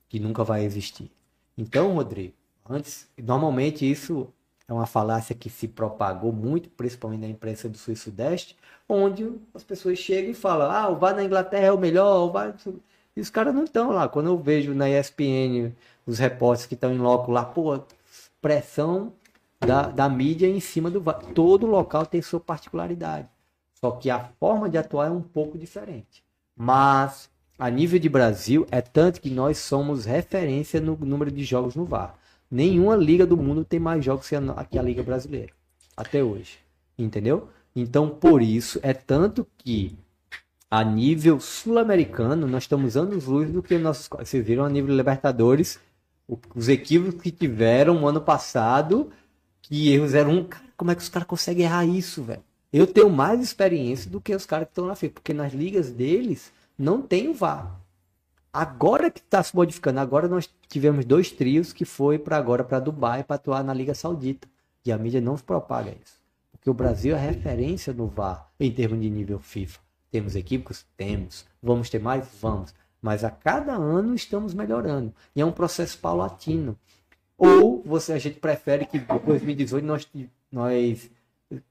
que nunca vai existir? Então, Rodrigo, antes, normalmente isso é uma falácia que se propagou muito, principalmente na imprensa do Sul e Sudeste, onde as pessoas chegam e falam: ah, o VAR na Inglaterra é o melhor, o VAR... E os caras não estão lá. Quando eu vejo na ESPN os repórteres que estão em loco lá, pô, pressão da, da mídia em cima do VAR. Todo local tem sua particularidade. Só que a forma de atuar é um pouco diferente. Mas, a nível de Brasil, é tanto que nós somos referência no número de jogos no VAR. Nenhuma liga do mundo tem mais jogos que a, que a liga brasileira. Até hoje. Entendeu? Então, por isso, é tanto que a nível sul-americano, nós estamos anos luz do que nossos. Vocês viram a nível Libertadores, os equívocos que tiveram no ano passado, que erros eram um. Cara, como é que os caras conseguem errar isso, velho? Eu tenho mais experiência do que os caras que estão na FIFA, porque nas ligas deles não tem o VAR. Agora que está se modificando, agora nós tivemos dois trios que foi para agora para Dubai para atuar na Liga Saudita. E a mídia não propaga isso. Porque o Brasil é referência no VAR em termos de nível FIFA. Temos equívocos? Temos. Vamos ter mais? Vamos. Mas a cada ano estamos melhorando. E é um processo paulatino. Ou você, a gente prefere que em 2018 nós, nós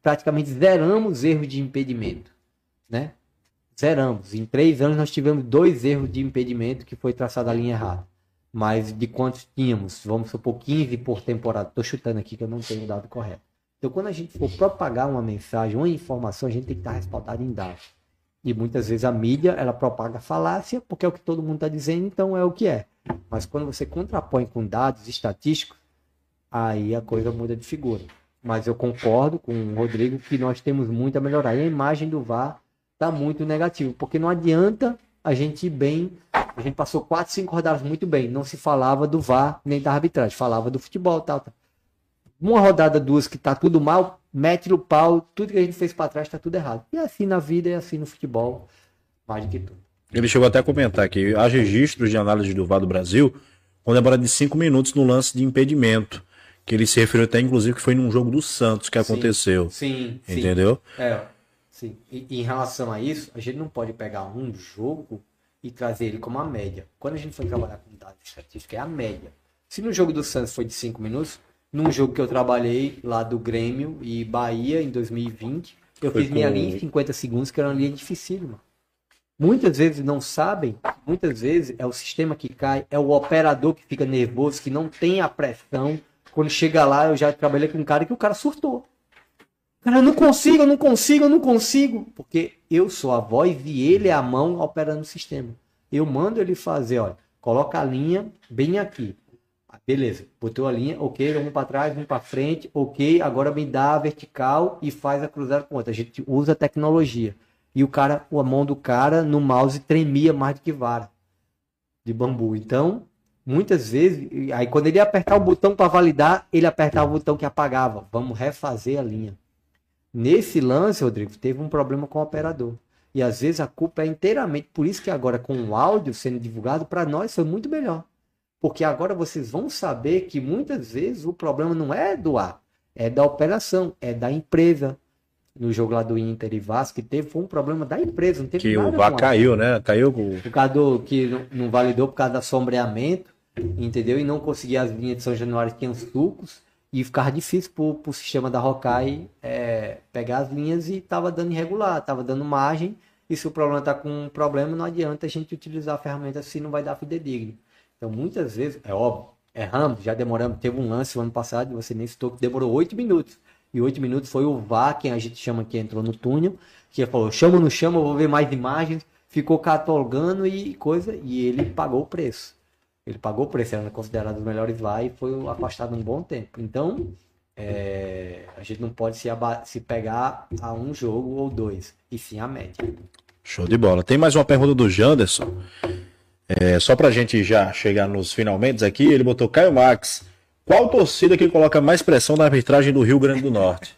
praticamente zeramos erros de impedimento. Né? Zeramos. Em três anos nós tivemos dois erros de impedimento que foi traçada a linha errada. Mas de quantos tínhamos? Vamos supor 15 por temporada. Estou chutando aqui que eu não tenho o dado correto. Então, quando a gente for propagar uma mensagem, uma informação, a gente tem que estar respaldado em dados. E muitas vezes a mídia, ela propaga falácia, porque é o que todo mundo está dizendo, então é o que é. Mas quando você contrapõe com dados estatísticos, aí a coisa muda de figura. Mas eu concordo com o Rodrigo que nós temos muito a melhorar. E a imagem do VAR está muito negativa, porque não adianta a gente ir bem. A gente passou quatro, cinco rodadas muito bem. Não se falava do VAR nem da arbitragem, falava do futebol tal, tal. Uma rodada, duas que tá tudo mal, mete no pau, tudo que a gente fez para trás tá tudo errado. E assim na vida e assim no futebol, mais do que tudo. Ele chegou até a comentar que há registros de análise do VAR do Brasil com demora de cinco minutos no lance de impedimento. Que ele se referiu até, inclusive, que foi num jogo do Santos que aconteceu. Sim, sim. Entendeu? É, sim. E, em relação a isso, a gente não pode pegar um jogo e trazer ele como a média. Quando a gente for trabalhar com dados estatísticos, é a média. Se no jogo do Santos foi de 5 minutos, num jogo que eu trabalhei lá do Grêmio e Bahia em 2020. Eu Foi fiz minha linha em 50 segundos, que era uma linha dificílima. Muitas vezes não sabem, muitas vezes é o sistema que cai, é o operador que fica nervoso, que não tem a pressão. Quando chega lá, eu já trabalhei com um cara que o cara surtou. Cara, eu não consigo, eu não consigo, eu não consigo. Porque eu sou a voz e ele é a mão operando o sistema. Eu mando ele fazer, olha, coloca a linha bem aqui. Beleza, botou a linha, ok, vamos para trás, vamos para frente, ok, agora me dá a vertical e faz a cruzada com outra. A gente usa tecnologia. E o cara, a mão do cara no mouse tremia mais do que vara de bambu. Então, muitas vezes, aí quando ele ia apertar o botão para validar, ele apertava o botão que apagava. Vamos refazer a linha. Nesse lance, Rodrigo, teve um problema com o operador. E às vezes a culpa é inteiramente, por isso que agora com o áudio sendo divulgado, para nós foi muito melhor. Porque agora vocês vão saber que muitas vezes o problema não é do ar, é da operação, é da empresa. No jogo lá do Inter e Vasco, que teve foi um problema da empresa, não teve que o VAR caiu, né? Caiu com... Por causa do que não, não validou por causa do sombreamento, entendeu? E não conseguia as linhas de São Januário que tinham sucos e ficava difícil pro, pro sistema da Rokai é, pegar as linhas e tava dando irregular, tava dando margem. E se o problema tá com um problema, não adianta a gente utilizar a ferramenta se não vai dar fidedigno. Então, muitas vezes, é óbvio, erramos, já demoramos. Teve um lance no ano passado, você nem citou, que demorou oito minutos. E oito minutos foi o VAR, quem a gente chama que entrou no túnel, que falou: chama ou não chama, eu vou ver mais imagens. Ficou catalogando e coisa, e ele pagou o preço. Ele pagou o preço, era considerado os melhores VAR e foi afastado um bom tempo. Então, é, a gente não pode se, se pegar a um jogo ou dois, e sim a média. Show de bola. Tem mais uma pergunta do Janderson. É, só pra gente já chegar nos finalmente aqui, ele botou Caio Max. Qual torcida que coloca mais pressão na arbitragem do Rio Grande do Norte?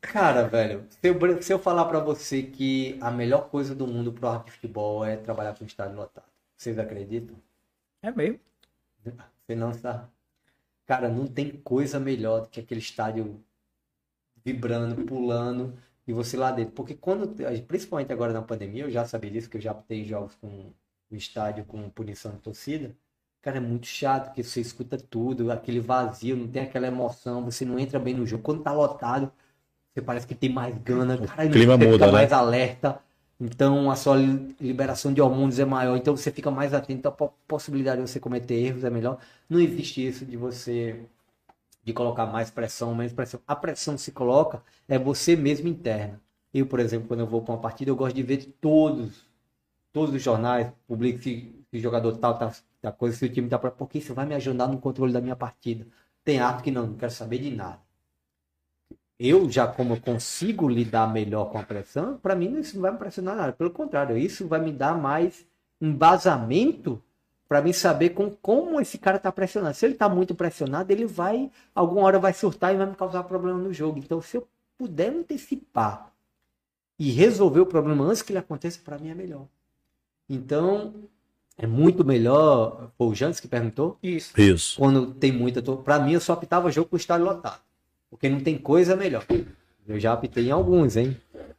Cara, velho, se eu, se eu falar para você que a melhor coisa do mundo pro arte de futebol é trabalhar com estádio lotado, vocês acreditam? É mesmo? Você não está. Cara, não tem coisa melhor do que aquele estádio vibrando, pulando e você lá dentro. Porque quando, principalmente agora na pandemia, eu já sabia disso, que eu já tenho jogos com o estádio com punição de torcida, cara, é muito chato, porque você escuta tudo, aquele vazio, não tem aquela emoção, você não entra bem no jogo. Quando tá lotado, você parece que tem mais gana, cara, o clima você muda, fica né? mais alerta. Então a sua liberação de hormônios é maior, então você fica mais atento à possibilidade de você cometer erros, é melhor. Não existe isso de você de colocar mais pressão, menos pressão. A pressão que se coloca é você mesmo interna. Eu, por exemplo, quando eu vou para uma partida, eu gosto de ver todos todos os jornais publicam se, se o jogador tal tá, tá coisa, se o time tá para porque isso vai me ajudar no controle da minha partida. Tem ato que não, não quero saber de nada. Eu já como eu consigo lidar melhor com a pressão, para mim isso não vai me pressionar nada. Pelo contrário, isso vai me dar mais embasamento para mim saber com, como esse cara tá pressionado. Se ele tá muito pressionado, ele vai alguma hora vai surtar e vai me causar problema no jogo. Então, se eu puder antecipar e resolver o problema antes que ele aconteça, para mim é melhor. Então, é muito melhor. Foi o Jantes que perguntou? Isso. Isso. Quando tem muita. Para mim, eu só optava jogo com o estádio lotado. Porque não tem coisa melhor. Eu já apitei em alguns, hein?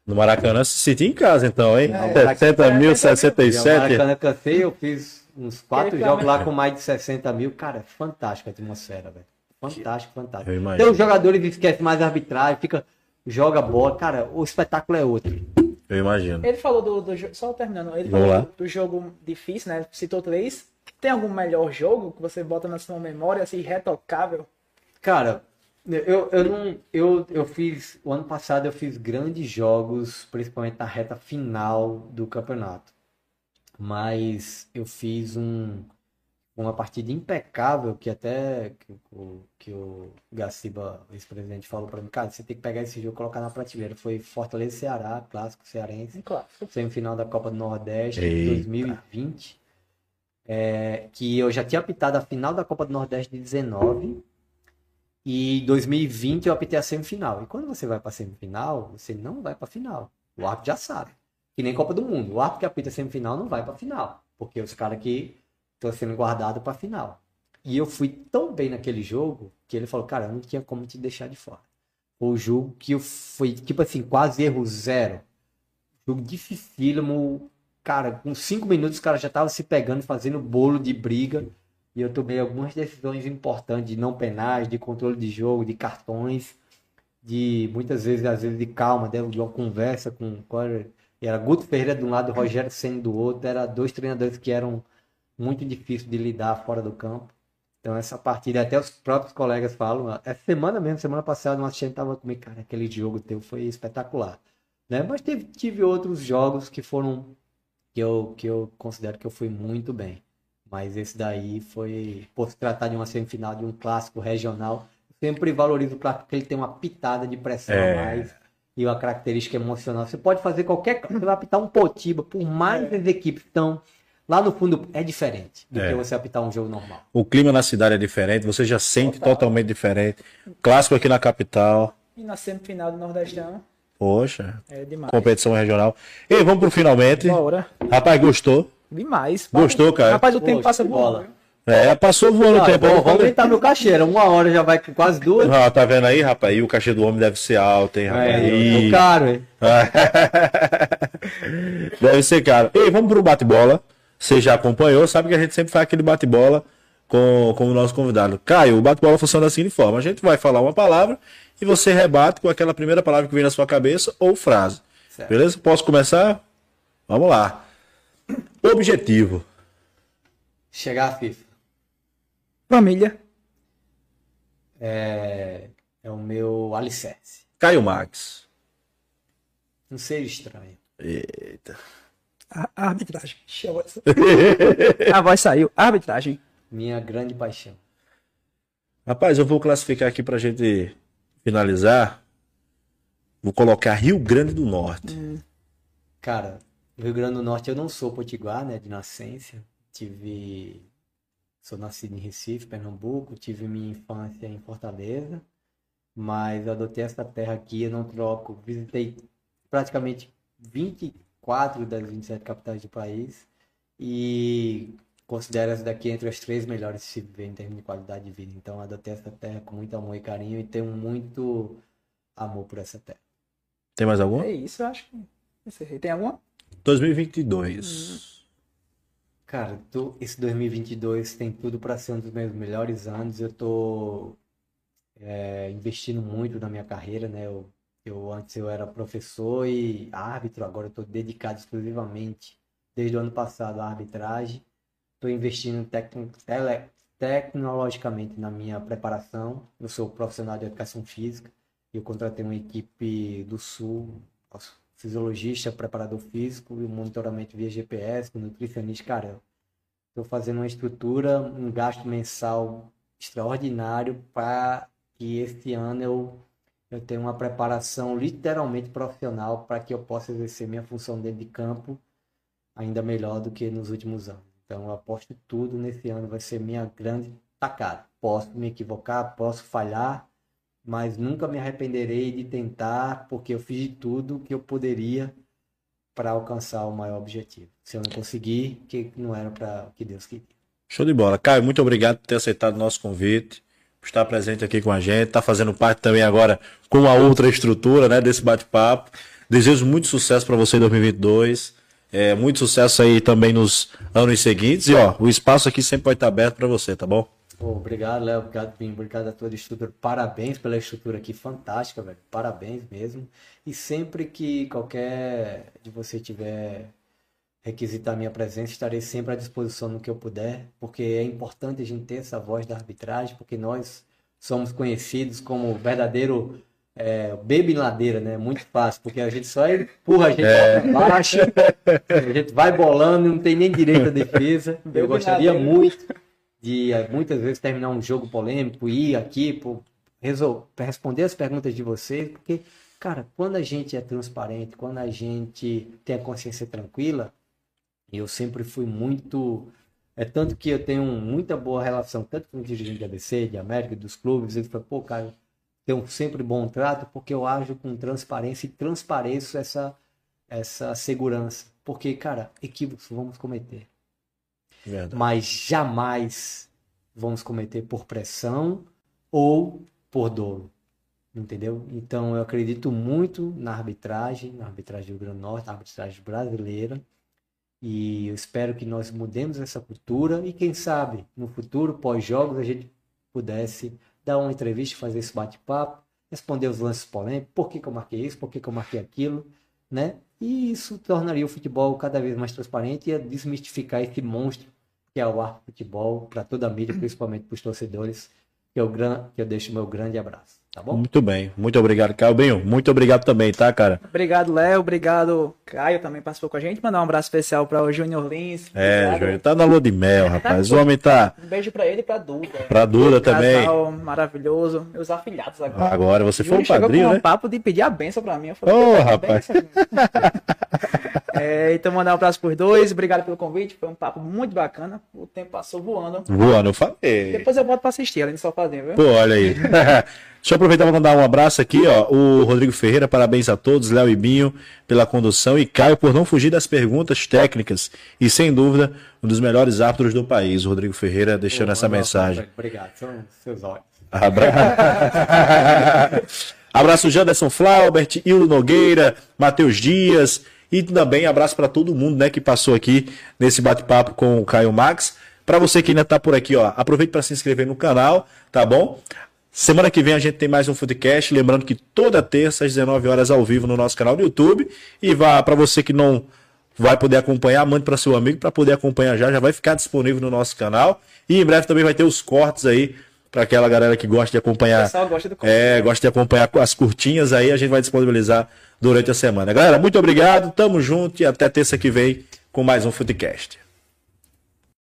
No Maracanã se sentia em casa, então, hein? É, 70 mil, E o 67. Maracanã cansei, eu fiz uns quatro jogos lá com mais de 60 mil. Cara, é fantástica a atmosfera, velho. Fantástico, fantástico. Eu imagino. Tem os jogadores que esquecem mais a arbitragem, fica, joga bola. Cara, o espetáculo é outro. Eu imagino. Ele falou do, do jogo. Só terminando. Ele Vamos falou do jogo difícil, né? Citou três. Tem algum melhor jogo que você bota na sua memória, assim, retocável? Cara, eu, eu não. Eu, eu fiz. O ano passado eu fiz grandes jogos, principalmente na reta final do campeonato. Mas eu fiz um, uma partida impecável que até que, o- que o Gaciba, ex-presidente, falou pra mim, cara, você tem que pegar esse jogo e colocar na prateleira. Foi Fortaleza e Ceará, clássico cearense clássico. semifinal da Copa do Nordeste de Eita. 2020. é, que eu já tinha apitado a final da Copa do Nordeste de 19 e em 2020 eu apitei a semifinal. E quando você vai para semifinal, você não vai para final. O árbitro já sabe. Que nem Copa do Mundo. O árbitro que apita semifinal não vai para final, porque os caras que estão sendo guardados para final. E eu fui tão bem naquele jogo que ele falou, cara, eu não tinha como te deixar de fora. O jogo que eu fui, tipo assim, quase erro zero. Jogo dificílimo. Cara, com cinco minutos os caras já estavam se pegando, fazendo bolo de briga. E eu tomei algumas decisões importantes de não penais, de controle de jogo, de cartões, de muitas vezes, às vezes, de calma, de uma conversa com. era? Guto Ferreira de um lado, Rogério Senna do outro. Era dois treinadores que eram muito difíceis de lidar fora do campo. Então essa partida, até os próprios colegas falam, essa semana mesmo, semana passada, uma gente tava comigo, cara, aquele jogo teu foi espetacular. Né? Mas teve, tive outros jogos que foram que eu, que eu considero que eu fui muito bem. Mas esse daí foi, por se tratar de uma semifinal, de um clássico regional, sempre valorizo o clássico porque ele tem uma pitada de pressão É. a mais e uma característica emocional. Você pode fazer qualquer coisa, você vai apitar um Potiba, por mais as equipes estão lá no fundo, é diferente do É. que você apitar um jogo normal. O clima na cidade é diferente, você já sente totalmente diferente. Clássico aqui na capital. E na semifinal do Nordestão, Poxa, é demais. competição regional. E vamos pro finalmente. Bora. Rapaz, gostou? Demais. Gostou, cara? Rapaz, o tempo passa que bola. É, passou voando o Ah, tempo. vamos aumentar meu cachê, era uma hora já vai com quase duas. Ah, tá vendo aí, rapaz? E o cachê do homem deve ser alto, hein, rapaz? É, eu tô caro, hein? [LAUGHS] Deve ser caro. Ei, vamos pro bate-bola. Você já acompanhou, sabe que a gente sempre faz aquele bate-bola com, com o nosso convidado. Caio, o bate-bola funciona da seguinte forma: a gente vai falar uma palavra e você rebate com aquela primeira palavra que vem na sua cabeça ou frase. Certo. Beleza? Posso começar? Vamos lá. Objetivo. Chegar a FIFA. Família. É, é o meu alicerce. Caio Max. Um ser estranho. Eita. A, a arbitragem. A voz- [LAUGHS] a voz saiu. Arbitragem. Minha grande paixão. Rapaz, eu vou classificar aqui pra gente finalizar. Vou colocar Rio Grande do Norte. Cara, no Rio Grande do Norte eu não sou potiguar, né, de nascença. Tive. Sou nascido em Recife, Pernambuco. Tive minha infância em Fortaleza. Mas eu adotei essa terra aqui, eu não troco. Visitei praticamente 24 das 27 capitais do país. E considero essa daqui entre as três melhores de se viver em termos de qualidade de vida. Então, adotei essa terra com muito amor e carinho e tenho muito amor por essa terra. Tem mais alguma? É isso, eu acho que. encerrei. Tem alguma? 2022. Cara, tô- esse 2022 tem tudo para ser um dos meus melhores anos. Eu tô é, investindo muito na minha carreira, né? Eu, eu antes eu era professor e árbitro, agora eu tô dedicado exclusivamente desde o ano passado à arbitragem. Estou investindo tecno- tele- tecnologicamente na minha preparação. Eu sou profissional de educação física e eu contratei uma equipe do Sul, fisiologista, preparador físico e monitoramento via GPS, nutricionista. Cara, estou fazendo uma estrutura, um gasto mensal extraordinário para que esse ano eu, eu tenha uma preparação literalmente profissional para que eu possa exercer minha função dentro de campo ainda melhor do que nos últimos anos. Então, eu aposto tudo nesse ano, vai ser minha grande tacada. Posso me equivocar, posso falhar, mas nunca me arrependerei de tentar, porque eu fiz tudo que eu poderia para alcançar o maior objetivo. Se eu não conseguir, que não era para o que Deus queria. Show de bola. Caio, muito obrigado por ter aceitado o nosso convite. estar presente aqui com a gente, tá fazendo parte também agora com a outra estrutura, né, desse bate-papo. Desejo muito sucesso para você em 2022. É, muito sucesso aí também nos anos seguintes. E ó, o espaço aqui sempre vai estar aberto para você, tá bom? Pô, obrigado, Léo. Obrigado, Pim. Obrigado a toda a estrutura. Parabéns pela estrutura aqui, fantástica, velho. Parabéns mesmo. E sempre que qualquer de você tiver requisitar minha presença, estarei sempre à disposição no que eu puder, porque é importante a gente ter essa voz da arbitragem, porque nós somos conhecidos como verdadeiro é, bebe em ladeira, né? Muito fácil, porque a gente só empurra a gente é. baixo, a gente vai bolando, não tem nem direito à defesa. Eu gostaria muito de eh, muitas vezes terminar um jogo polêmico, ir aqui para responder as perguntas de vocês, porque, cara, quando a gente é transparente, quando a gente tem a consciência tranquila, eu sempre fui muito. É tanto que eu tenho muita boa relação, tanto com o dirigente de ABC, de América, dos clubes, ele falou, pô, cara, tenho sempre bom trato porque eu ajo com transparência e transpareço essa, essa segurança. Porque, cara, equívocos vamos cometer. Verdade. Mas jamais vamos cometer por pressão ou por dolo. Entendeu? Então eu acredito muito na arbitragem, na arbitragem do Grande Norte, na arbitragem brasileira. E eu espero que nós mudemos essa cultura e quem sabe no futuro, pós-jogos, a gente pudesse dar uma entrevista, fazer esse bate-papo, responder os lances polêmicos, por que, que eu marquei isso, por que, que eu marquei aquilo, né? E isso tornaria o futebol cada vez mais transparente e desmistificar esse monstro que é o ar futebol para toda a mídia, principalmente para os torcedores, que eu, que eu deixo meu grande abraço. Tá bom? Muito bem. Muito obrigado, Caio Benho. Muito obrigado também, tá, cara? Obrigado, Léo. Obrigado, Caio, também participou com a gente. Mandar um abraço especial para o Júnior Lins. É, Júnior. Tá na lua de mel, rapaz. o homem tá. Um beijo para ele e pra Duda. Pra Duda também. Casal maravilhoso. Meus afilhados agora. Agora você foi o padrinho, né? um papo de pedir a benção para mim. Ô, oh, rapaz. [LAUGHS] é, então, mandar um abraço pros dois. Obrigado pelo convite. Foi um papo muito bacana. O tempo passou voando. Voando, eu falei. Depois eu volto pra assistir, além de só fazer, viu? Pô, olha aí. [LAUGHS] Deixa eu aproveitar para mandar um abraço aqui, ó. O Rodrigo Ferreira, parabéns a todos, Léo e Binho pela condução e Caio por não fugir das perguntas técnicas e sem dúvida um dos melhores árbitros do país. O Rodrigo Ferreira deixando essa mensagem. Obrigado, são seus olhos. Abra... [LAUGHS] abraço Janderson Flaubert, Hildo Nogueira, Matheus Dias e também abraço para todo mundo, né, que passou aqui nesse bate-papo com o Caio Max. Para você que ainda está por aqui, ó, aproveite para se inscrever no canal, tá bom? Semana que vem a gente tem mais um Foodcast. Lembrando que toda terça às 19 horas ao vivo no nosso canal do YouTube. E vá para você que não vai poder acompanhar, mande para seu amigo para poder acompanhar já. Já vai ficar disponível no nosso canal. E em breve também vai ter os cortes aí para aquela galera que gosta de acompanhar. O gosta do É, gosta de acompanhar as curtinhas aí. A gente vai disponibilizar durante a semana. Galera, muito obrigado. Tamo junto e até terça que vem com mais um Foodcast.